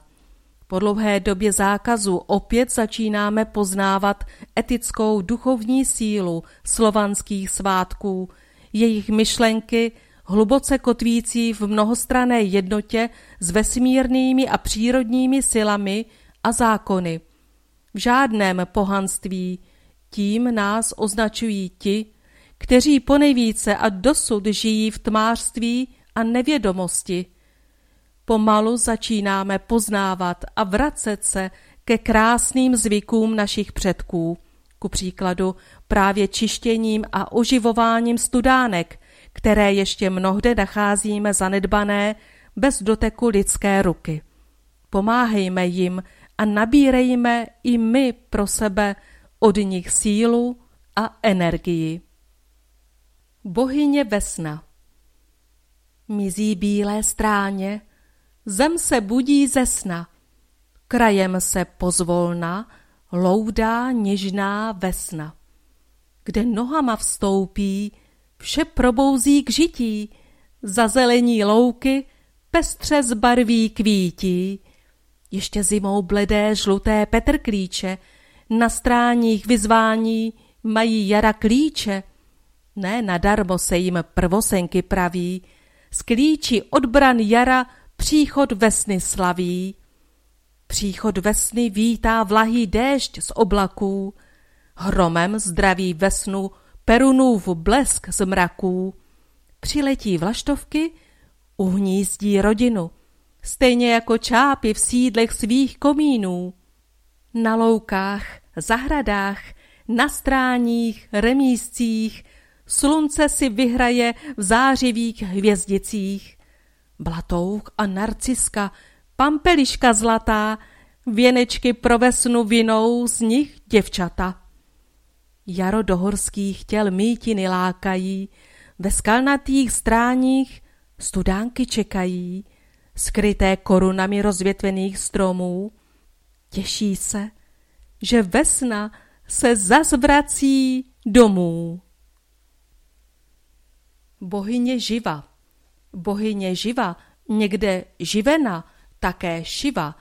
Speaker 2: Po dlouhé době zákazu opět začínáme poznávat etickou duchovní sílu slovanských svátků, jejich myšlenky, hluboce kotvící v mnohostrané jednotě s vesmírnými a přírodními silami a zákony. V žádném pohanství tím nás označují ti, kteří ponejvíce a dosud žijí v tmářství a nevědomosti. Pomalu začínáme poznávat a vracet se ke krásným zvykům našich předků, ku příkladu právě čištěním a oživováním studánek, které ještě mnohde nacházíme zanedbané bez doteku lidské ruky. Pomáhejme jim a nabírejme i my pro sebe od nich sílu a energii. Bohyně Vesna Mizí bílé stráně, zem se budí ze sna, krajem se pozvolna loudá něžná vesna. Kde nohama vstoupí, vše probouzí k žití, za zelení louky pestře zbarví kvítí. Ještě zimou bledé žluté petrklíče, na stráních vyzvání mají jara klíče. Ne nadarmo se jim prvosenky praví, z klíči odbran jara příchod vesny slaví. Příchod vesny vítá vlahý déšť z oblaků, hromem zdraví vesnu perunův blesk z mraků. Přiletí vlaštovky, uhnízdí rodinu, stejně jako čápy v sídlech svých komínů. Na loukách, zahradách, na stráních, remízcích, slunce si vyhraje v zářivých hvězdicích. Blatouk a narciska, pampeliška zlatá, věnečky pro vesnu vinou z nich děvčata. Jaro do horských těl mítiny lákají, ve skalnatých stráních studánky čekají, skryté korunami rozvětvených stromů. Těší se, že vesna se zazvrací domů. Bohyně živa Bohyně živa, někde živena, také šiva,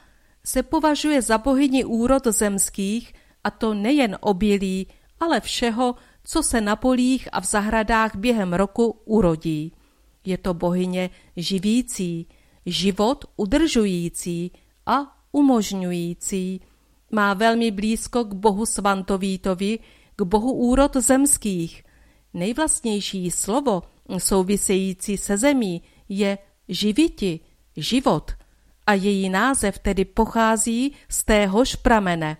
Speaker 2: se považuje za bohyni úrod zemských, a to nejen obilí, ale všeho, co se na polích a v zahradách během roku urodí. Je to bohyně živící, život udržující a umožňující. Má velmi blízko k bohu Svantovítovi, k bohu úrod zemských. Nejvlastnější slovo související se zemí je živiti, život, a její název tedy pochází z téhož pramene.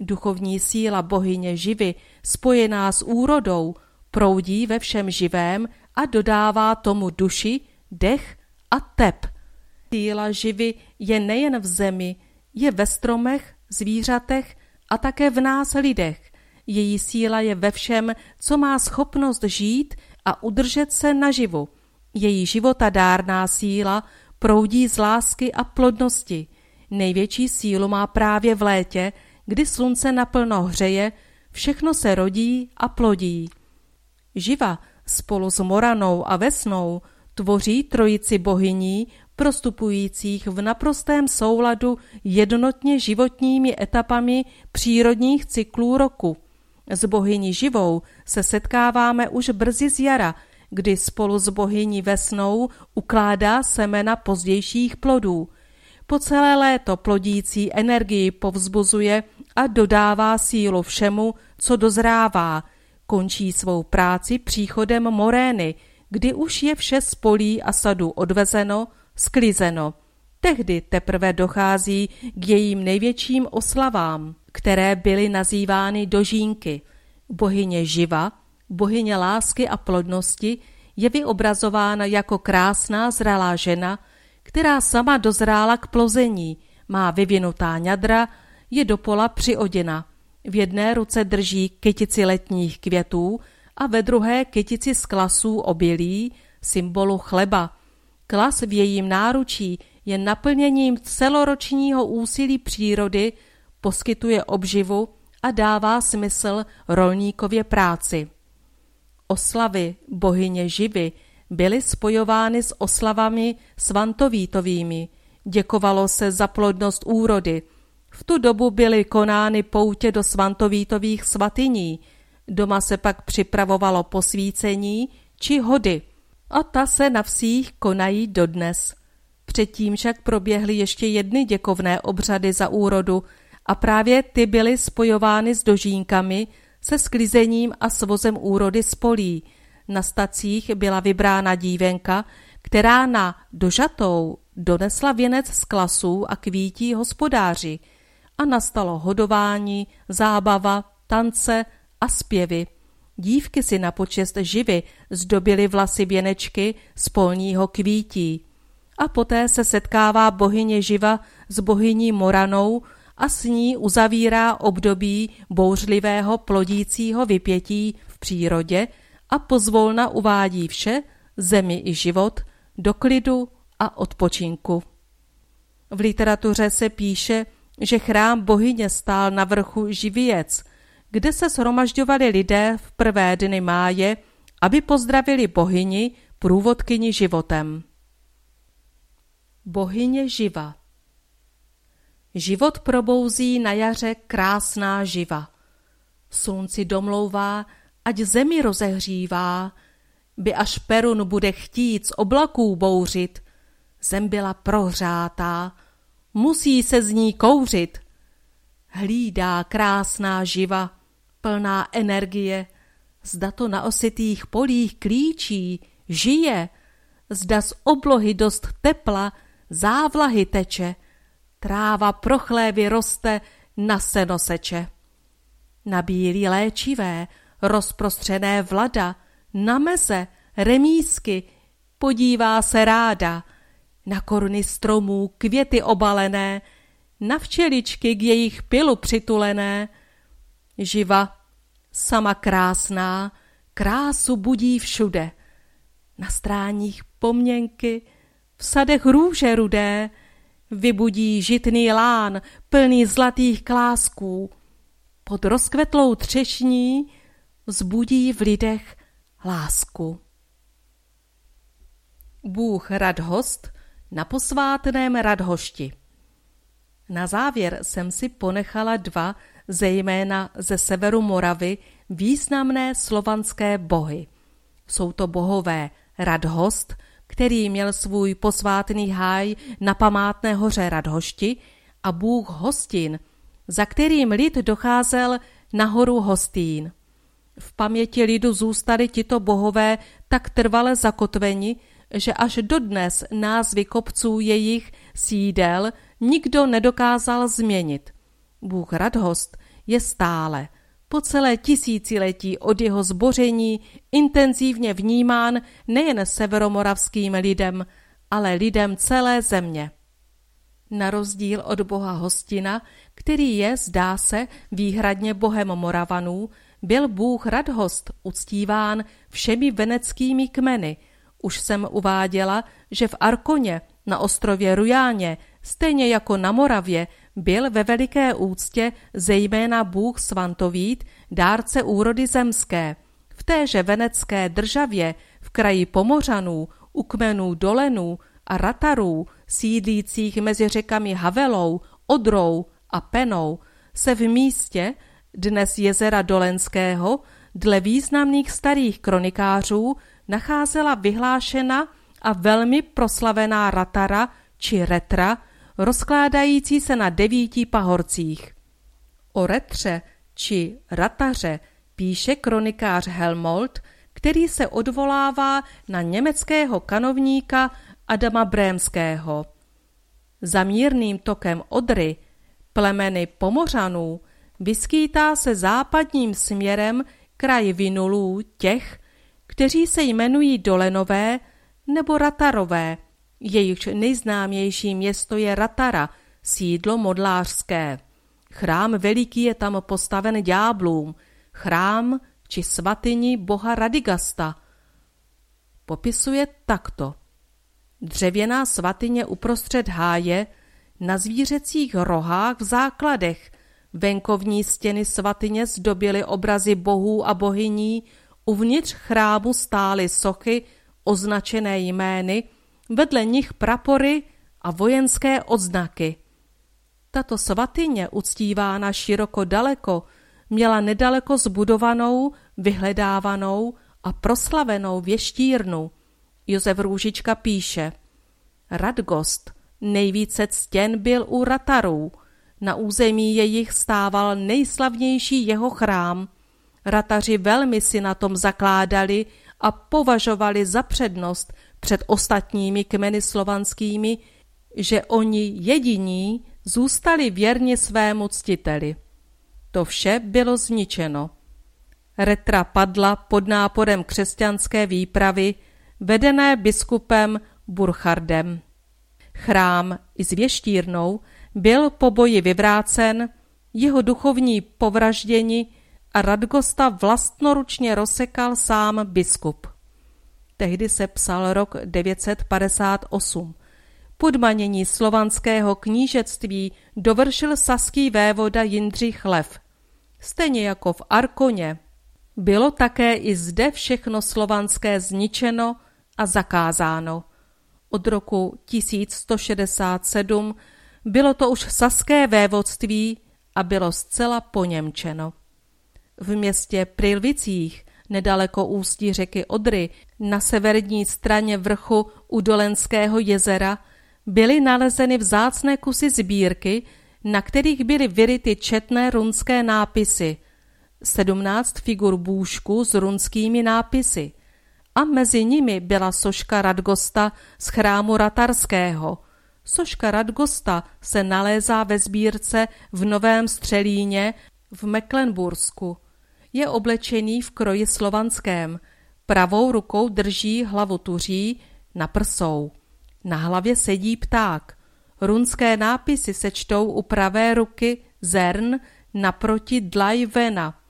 Speaker 2: Duchovní síla bohyně živy, spojená s úrodou, proudí ve všem živém a dodává tomu duši, dech a tep. Síla živy je nejen v zemi, je ve stromech, zvířatech a také v nás lidech. Její síla je ve všem, co má schopnost žít a udržet se naživu. Její životadárná síla proudí z lásky a plodnosti. Největší sílu má právě v létě, kdy slunce naplno hřeje, všechno se rodí a plodí. Živa spolu s Moranou a Vesnou tvoří trojici bohyní, prostupujících v naprostém souladu jednotně životními etapami přírodních cyklů roku. S bohyní živou se setkáváme už brzy z jara, kdy spolu s bohyní Vesnou ukládá semena pozdějších plodů. Po celé léto plodící energii povzbuzuje a dodává sílu všemu, co dozrává. Končí svou práci příchodem morény, kdy už je vše z polí a sadu odvezeno, sklizeno. Tehdy teprve dochází k jejím největším oslavám, které byly nazývány dožínky. Bohyně živa, bohyně lásky a plodnosti, je vyobrazována jako krásná zralá žena, která sama dozrála k plození, má vyvinutá ňadra, je do pola přioděna. V jedné ruce drží kytici letních květů a ve druhé kytici z klasů obilí, symbolu chleba. Klas v jejím náručí je naplněním celoročního úsilí přírody, poskytuje obživu a dává smysl rolníkově práci. Oslavy bohyně živy byly spojovány s oslavami svantovítovými. Děkovalo se za plodnost úrody. V tu dobu byly konány poutě do svantovítových svatyní. Doma se pak připravovalo posvícení či hody. A ta se na vsích konají dodnes. Předtím však proběhly ještě jedny děkovné obřady za úrodu a právě ty byly spojovány s dožínkami, se sklizením a svozem úrody z polí – Na stacích byla vybrána dívenka, která na dožatou donesla věnec z klasů a kvítí hospodáři a nastalo hodování, zábava, tance a zpěvy. Dívky si na počest živy zdobily vlasy věnečky z polního kvítí. A poté se setkává bohyně živa s bohyní Moranou a s ní uzavírá období bouřlivého plodícího vypětí v přírodě a pozvolna uvádí vše, zemi i život, do klidu a odpočinku. V literatuře se píše, že chrám bohyně stál na vrchu Živěc, kde se shromažďovali lidé v prvé dny máje, aby pozdravili bohyni, průvodkyni životem. Bohyně živa Život probouzí na jaře krásná živa. Slunci domlouvá, ať zemi rozehřívá, by až Perun bude chtít z oblaků bouřit. Zem byla prohřátá, musí se z ní kouřit. Hlídá krásná živa, plná energie, zda to na ositých polích klíčí, žije, zda z oblohy dost tepla, závlahy teče, tráva prochlévy roste, na seno seče. Na bílí léčivé, rozprostřené vlada, na meze, remísky, podívá se ráda, na koruny stromů květy obalené, na včeličky k jejich pilu přitulené. Živa, sama krásná, krásu budí všude. Na stráních poměnky, v sadech růže rudé, vybudí žitný lán plný zlatých klásků. Pod rozkvetlou třešní vzbudí v lidech lásku. Bůh Radhost na posvátném Radhošti. Na závěr jsem si ponechala dva, zejména ze severu Moravy, významné slovanské bohy. Jsou to bohové Radhost, který měl svůj posvátný háj na památné hoře Radhošti, a bůh Hostin, za kterým lid docházel na horu Hostín. V paměti lidu zůstali tito bohové tak trvale zakotveni, že až dodnes názvy kopců jejich sídel nikdo nedokázal změnit. Bůh Radhost je stále, po celé tisíciletí od jeho zboření intenzivně vnímán nejen severomoravským lidem, ale lidem celé země. Na rozdíl od boha Hostina, který je, zdá se, výhradně bohem Moravanů, byl bůh Radhost uctíván všemi veneckými kmeny. Už jsem uváděla, že v Arkoně, na ostrově Rujáně, stejně jako na Moravě, byl ve veliké úctě zejména bůh Svantovít, dárce úrody zemské. V téže venecké državě, v kraji Pomořanů, u kmenů Dolenů a Ratarů, sídlících mezi řekami Havelou, Odrou a Penou, se v místě, dnes jezera Dolenského, dle významných starých kronikářů nacházela vyhlášena a velmi proslavená ratara či retra, rozkládající se na devíti pahorcích. O retře či rataře píše kronikář Helmold, který se odvolává na německého kanovníka Adama Brémského. Za mírným tokem Odry, plemeny Pomořanů, vyskýtá se západním směrem kraj vinulů těch, kteří se jmenují Dolenové nebo Ratarové, jejichž nejznámější město je Ratara, sídlo modlářské. Chrám veliký je tam postaven ďáblům, chrám či svatyni boha Radigasta. Popisuje takto. Dřevěná svatyně uprostřed háje, na zvířecích rohách v základech, venkovní stěny svatyně zdobily obrazy bohů a bohyní, uvnitř chrámu stály sochy označené jmény, vedle nich prapory a vojenské odznaky. Tato svatyně, uctívána široko daleko, měla nedaleko zbudovanou, vyhledávanou a proslavenou věštírnu. Josef Růžička píše Radgost, nejvíce ctěn byl u Ratarů, na území jejich stával nejslavnější jeho chrám. Rataři velmi si na tom zakládali a považovali za přednost před ostatními kmeny slovanskými, že oni jediní zůstali věrni svému ctiteli. To vše bylo zničeno. Retra padla pod náporem křesťanské výpravy, vedené biskupem Burchardem. Chrám i s věštírnou byl po boji vyvrácen, jeho duchovní povražděni a Radgosta vlastnoručně rozsekal sám biskup. Tehdy se psal rok 958. Podmanění slovanského knížectví dovršil saský vévoda Jindřich Lev. Stejně jako v Arkoně. Bylo také i zde všechno slovanské zničeno a zakázáno. Od roku 1167 bylo to už saské vévodství a bylo zcela poněmčeno. V městě Prilvicích, nedaleko ústí řeky Odry, na severní straně vrchu u Dolenského jezera, byly nalezeny vzácné kusy sbírky, na kterých byly vyryty četné runské nápisy, sedmnáct figur bůžku s runskými nápisy a mezi nimi byla soška Radgosta z chrámu Ratarského. Soška Radgosta se nalézá ve sbírce v Novém Střelíně v Mecklenbursku. Je oblečený v kroji slovanském. Pravou rukou drží hlavu tuří na prsou. Na hlavě sedí pták. Runské nápisy se čtou u pravé ruky zern naproti dlaj vena.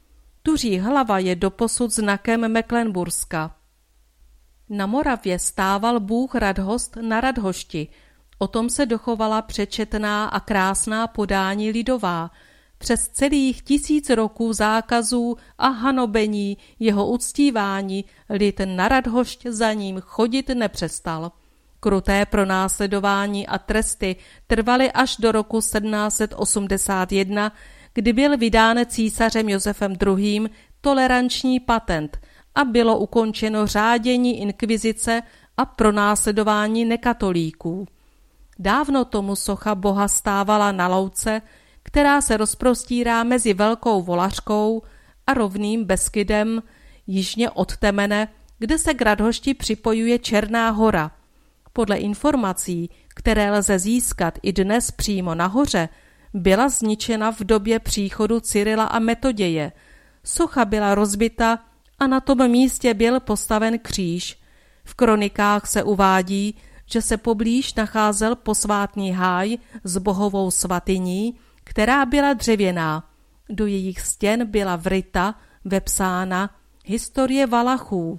Speaker 2: Tuří hlava je doposud znakem Mecklenburska. Na Moravě stával bůh Radhost na Radhošti. O tom se dochovala přečetná a krásná podání lidová. Přes celých tisíc roků zákazů a hanobení jeho uctívání lid na Radhošť za ním chodit nepřestal. Kruté pronásledování a tresty trvaly až do roku 1781, kdy byl vydán císařem Josefem II. toleranční patent a bylo ukončeno řádění inkvizice a pronásledování nekatolíků. Dávno tomu socha boha stávala na louce, která se rozprostírá mezi Velkou Volařkou a rovným Beskydem, jižně od Temene, kde se k Radhošti připojuje Černá hora. Podle informací, které lze získat i dnes přímo nahoře, byla zničena v době příchodu Cyrila a Metoděje. Socha byla rozbita a na tom místě byl postaven kříž. V kronikách se uvádí, že se poblíž nacházel posvátný háj s bohovou svatyní, která byla dřevěná. Do jejich stěn byla vryta, vepsána historie Valachů.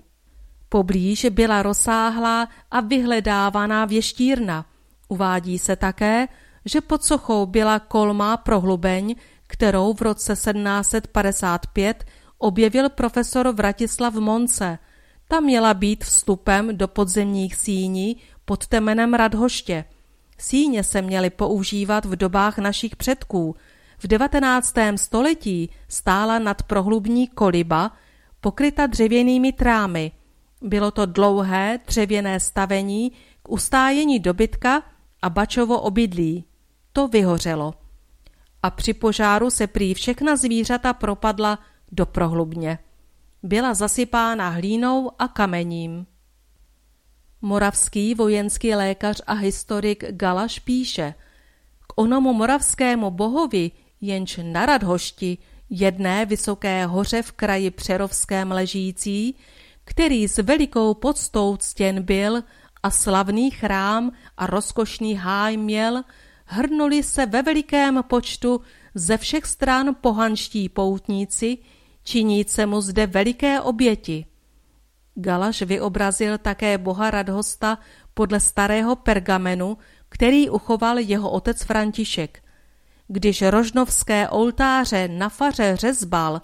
Speaker 2: Poblíž byla rozsáhlá a vyhledávaná věštírna. Uvádí se také, že pod sochou byla kolmá prohlubeň, kterou v roce 1755 objevil profesor Vratislav Monce. Ta měla být vstupem do podzemních síní pod temenem Radhoště. Síně se měly používat v dobách našich předků. V 19. století stála nad prohlubní koliba, pokryta dřevěnými trámy. Bylo to dlouhé dřevěné stavení k ustájení dobytka a bačovo obydlí. To vyhořelo. A při požáru se prý všechna zvířata propadla do prohlubně. Byla zasypána hlínou a kamením. Moravský vojenský lékař a historik Galaš píše, k onomu moravskému bohovi, jenž na Radhošti, jedné vysoké hoře v kraji Přerovském ležící, který s velikou podstou ctěn byl a slavný chrám a rozkošný háj měl, hrnuli se ve velikém počtu ze všech stran pohanští poutníci, činíce mu zde veliké oběti. Galaš vyobrazil také boha Radhosta podle starého pergamenu, který uchoval jeho otec František. Když rožnovské oltáře na faře řezbal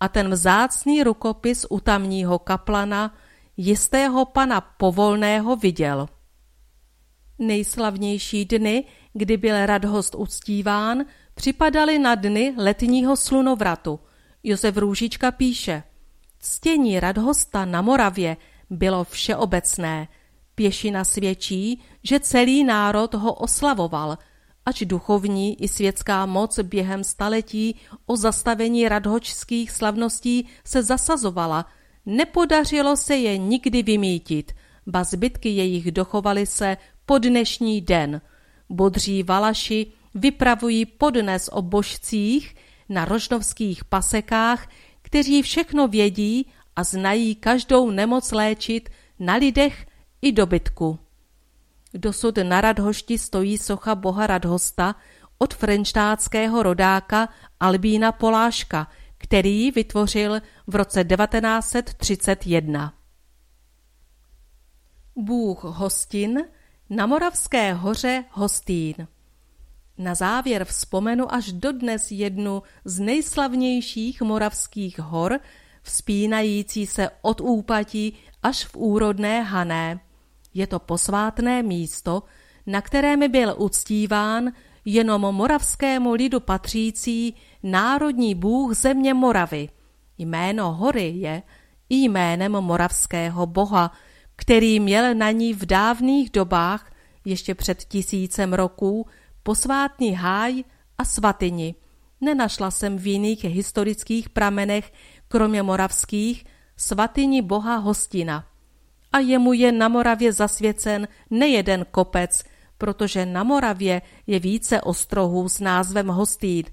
Speaker 2: a ten vzácný rukopis u tamního kaplana jistého pana Povolného viděl. Nejslavnější dny, kdy byl Radhost uctíván, připadaly na dny letního slunovratu. Josef Růžička píše – Ctění Radhosta na Moravě bylo všeobecné. Pěšina svědčí, že celý národ ho oslavoval, ač duchovní i světská moc během staletí o zastavení radhočských slavností se zasazovala, nepodařilo se je nikdy vymítit, ba zbytky jejich dochovaly se po dnešní den. Bodří valaši vypravují podnes o božcích na rožnovských pasekách, kteří všechno vědí a znají každou nemoc léčit na lidech i dobytku. Dosud na Radhošti stojí socha boha Radhosta od frenštátského rodáka Albína Poláška, který ji vytvořil v roce 1931. Bůh Hostin na Moravské hoře Hostín. Na závěr vzpomenu až dodnes jednu z nejslavnějších moravských hor, vzpínající se od úpatí až v úrodné Hané. Je to posvátné místo, na kterém byl uctíván jenom moravskému lidu patřící národní bůh země Moravy. Jméno hory je jménem moravského boha, který měl na ní v dávných dobách, ještě před tisícem roků, posvátný háj a svatyni. Nenašla jsem v jiných historických pramenech, kromě moravských, svatyni boha Hostina. A jemu je na Moravě zasvěcen nejeden kopec, protože na Moravě je více ostrohů s názvem Hostín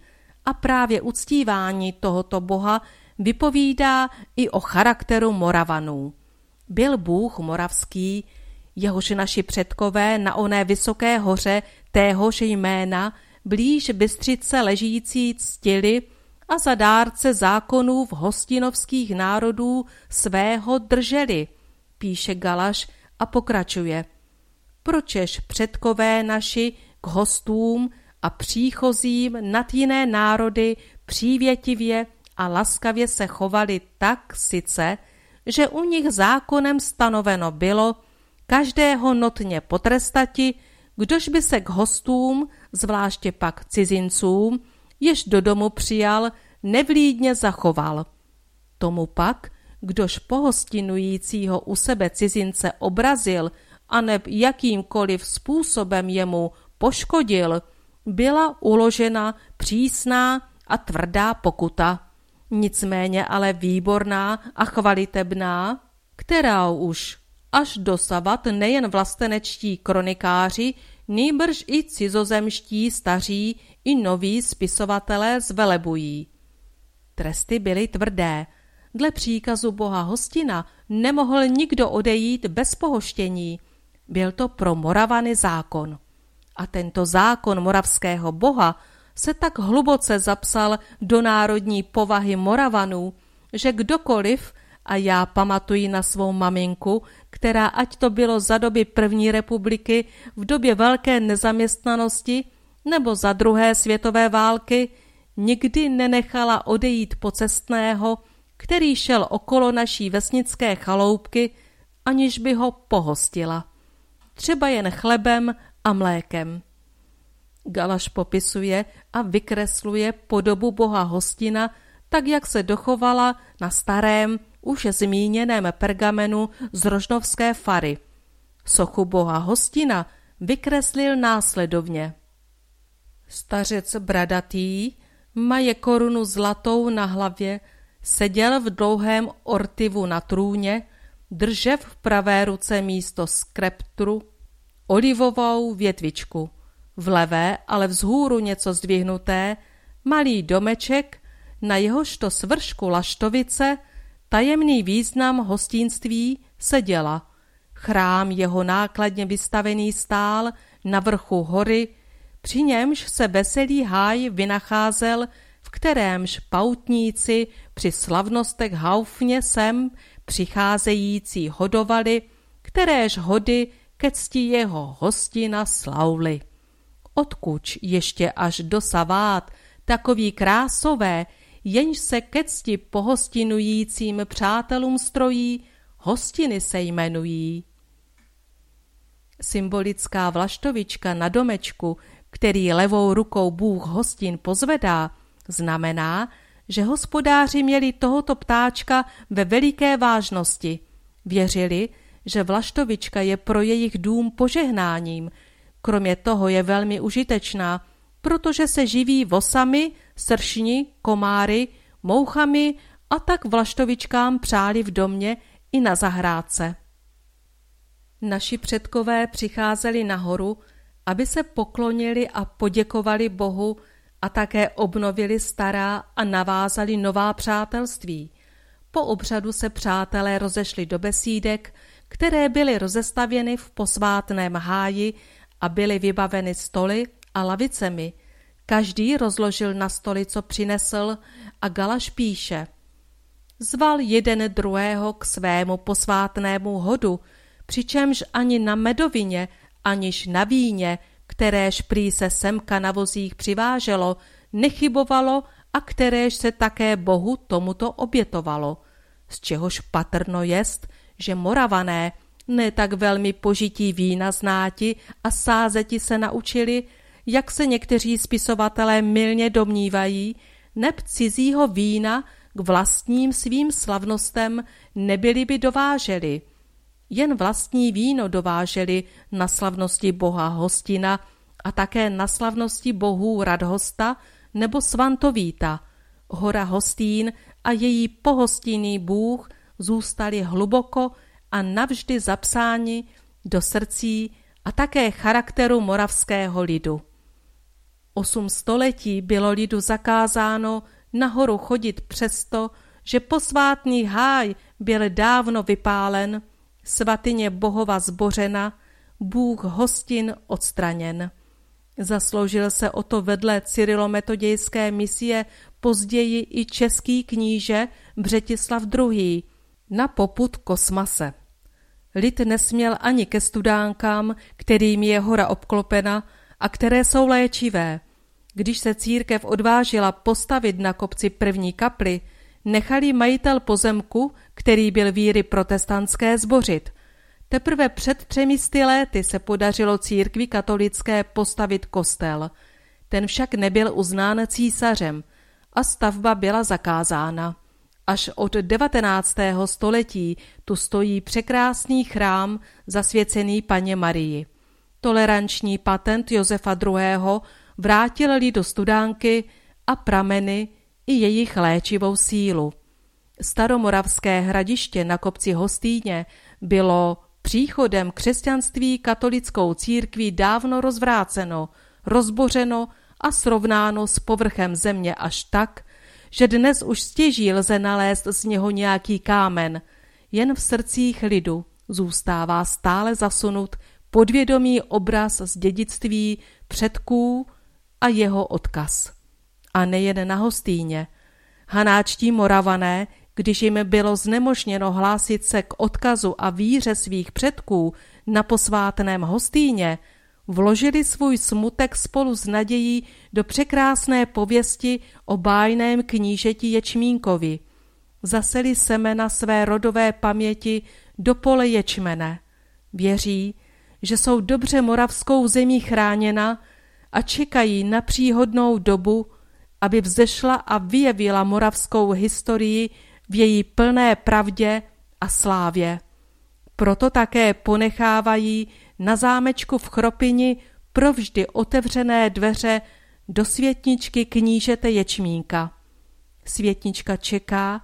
Speaker 2: a právě uctívání tohoto boha vypovídá i o charakteru Moravanů. Byl Bůh moravský, jehož naši předkové na oné vysoké hoře téhož jména blíž Bystřice ležící ctili a za dárce zákonů v hostinovských národů svého drželi, píše Galaš a pokračuje. Pročež předkové naši k hostům a příchozím nad jiné národy přívětivě a laskavě se chovali tak sice, že u nich zákonem stanoveno bylo každého notně potrestati, kdož by se k hostům, zvláště pak cizincům, jež do domu přijal, nevlídně zachoval. Tomu pak, kdož pohostinujícího u sebe cizince obrazil a neb jakýmkoliv způsobem jemu poškodil, byla uložena přísná a tvrdá pokuta. Nicméně ale výborná a chvalitebná, která už až dosavat nejen vlastenečtí kronikáři, nýbrž i cizozemští staří i noví spisovatelé zvelebují. Tresty byly tvrdé. Dle příkazu boha hostina nemohl nikdo odejít bez pohoštění. Byl to pro Moravany zákon. A tento zákon moravského boha se tak hluboce zapsal do národní povahy Moravanů, že kdokoliv, a já pamatuji na svou maminku, která ať to bylo za doby první republiky, v době velké nezaměstnanosti nebo za druhé světové války, nikdy nenechala odejít pocestného, který šel okolo naší vesnické chaloupky, aniž by ho pohostila. Třeba jen chlebem a mlékem. Galaš popisuje a vykresluje podobu boha hostina, tak jak se dochovala na starém, už zmíněném pergamenu z Rožnovské fary. Sochu boha hostina vykreslil následovně. Stařec bradatý, maje korunu zlatou na hlavě, seděl v dlouhém ortivu na trůně, držev v pravé ruce místo skreptru, olivovou větvičku v levé, ale vzhůru něco zdvihnuté, malý domeček, na jehožto svršku laštovice, tajemný význam hostinství seděla. Chrám jeho nákladně vystavený stál na vrchu hory, při němž se veselý háj vynacházel, v kterémž pautníci při slavnostech haufně sem přicházející hodovali, kteréž hody ke cti jeho hostina slavly odkuč ještě až dosavát takový krásové, jenž se ke cti pohostinujícím přátelům strojí, hostiny se jmenují. Symbolická vlaštovička na domečku, který levou rukou Bůh hostin pozvedá, znamená, že hospodáři měli tohoto ptáčka ve veliké vážnosti. Věřili, že vlaštovička je pro jejich dům požehnáním, Kromě toho je velmi užitečná, protože se živí vosami, sršni, komáry, mouchami a tak vlaštovičkám přáli v domě i na zahrádce. Naši předkové přicházeli nahoru, aby se poklonili a poděkovali Bohu a také obnovili stará a navázali nová přátelství. Po obřadu se přátelé rozešli do besídek, které byly rozestavěny v posvátném háji a byly vybaveny stoly a lavicemi. Každý rozložil na stoli, co přinesl a Galaš píše. Zval jeden druhého k svému posvátnému hodu, přičemž ani na medovině, aniž na víně, kteréž prý se semka na vozích přiváželo, nechybovalo a kteréž se také Bohu tomuto obětovalo. Z čehož patrno jest, že moravané ne tak velmi požití vína znáti a sázeti se naučili, jak se někteří spisovatelé mylně domnívají, neb cizího vína k vlastním svým slavnostem nebyli by dováželi. Jen vlastní víno dováželi na slavnosti boha hostina a také na slavnosti bohů Radhosta nebo Svantovíta. Hora Hostín a její pohostinný bůh zůstali hluboko a navždy zapsáni do srdcí a také charakteru moravského lidu. Osm století bylo lidu zakázáno nahoru chodit přesto, že posvátný háj byl dávno vypálen, svatyně bohova zbořena, bůh hostin odstraněn. Zasloužil se o to vedle cyrilometodějské misie později i český kníže Břetislav II. na poput Kosmase. Lid nesměl ani ke studánkám, kterým je hora obklopena a které jsou léčivé. Když se církev odvážila postavit na kopci první kapli, nechali majitel pozemku, který byl víry protestantské, zbořit. Teprve před třemi sty léty se podařilo církvi katolické postavit kostel. Ten však nebyl uznán císařem a stavba byla zakázána. Až od 19. století tu stojí překrásný chrám zasvěcený paně Marii. Toleranční patent Josefa II. vrátil lidi do studánky a prameny i jejich léčivou sílu. Staromoravské hradiště na kopci Hostýně bylo příchodem křesťanství katolickou církví dávno rozvráceno, rozbořeno a srovnáno s povrchem země až tak, že dnes už stěží lze nalézt z něho nějaký kámen, jen v srdcích lidu zůstává stále zasunut podvědomý obraz z dědictví předků a jeho odkaz. A nejen na hostýně. Hanáčtí moravané, když jim bylo znemožněno hlásit se k odkazu a víře svých předků na posvátném hostýně, vložili svůj smutek spolu s nadějí do překrásné pověsti o bájném knížeti Ječmínkovi. Zaseli semena své rodové paměti do pole ječmene. Věří, že jsou dobře moravskou zemí chráněna a čekají na příhodnou dobu, aby vzešla a vyjevila moravskou historii v její plné pravdě a slávě. Proto také ponechávají na zámečku v Chropini provždy otevřené dveře do světničky knížete Ječmínka. Světnička čeká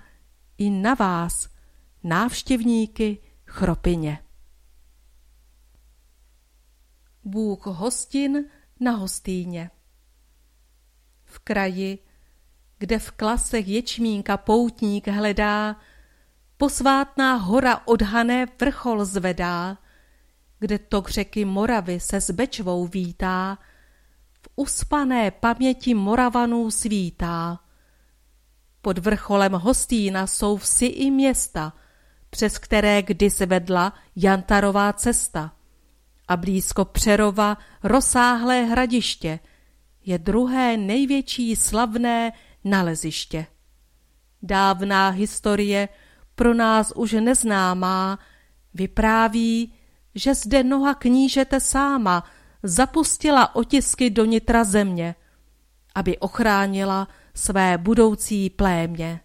Speaker 2: i na vás, návštěvníky Chropině. Bůh hostin na hostýně. V kraji, kde v klasech ječmínka poutník hledá, posvátná hora odhané vrchol zvedá, kde tok řeky Moravy se s Bečvou vítá, v uspané paměti Moravanů svítá. Pod vrcholem Hostýna jsou vsi i města, přes které kdysi vedla Jantarová cesta. A blízko Přerova rozsáhlé hradiště je druhé největší slavné naleziště. Dávná historie, pro nás už neznámá, vypráví, že zde noha knížete sáma zapustila otisky do nitra země, aby ochránila své budoucí plémě.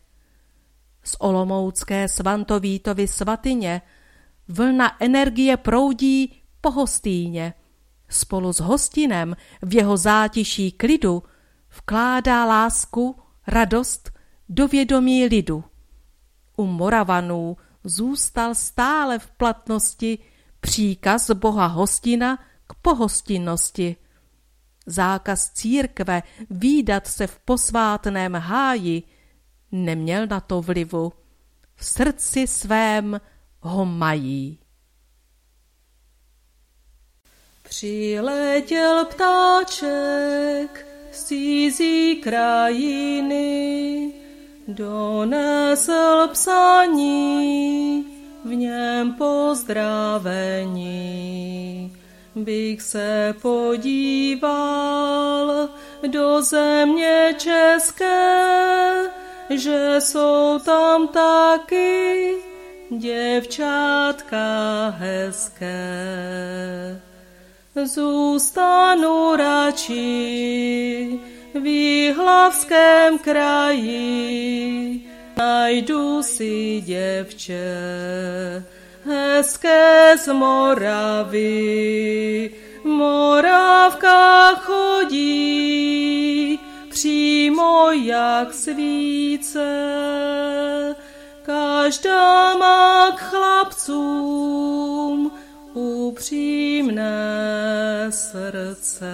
Speaker 2: Z Olomoucké Svantovítovy svatyně vlna energie proudí po hostýně. Spolu s hostinem v jeho zátiší klidu vkládá lásku, radost do vědomí lidu.
Speaker 4: U Moravanů zůstal stále v platnosti příkaz boha hostina k pohostinnosti. Zákaz církve výdat se v posvátném háji neměl na to vlivu. V srdci svém ho mají.
Speaker 2: Přiletěl ptáček z cizí krajiny, donesl psaní, v něm pozdravení. Bych se podíval do země české, že jsou tam taky děvčátka hezké. Zůstanu radši v Jihlavském kraji, najdu si děvče hezké z Moravy. Moravka chodí přímo jak svíce, každá má k chlapcům upřímné srdce.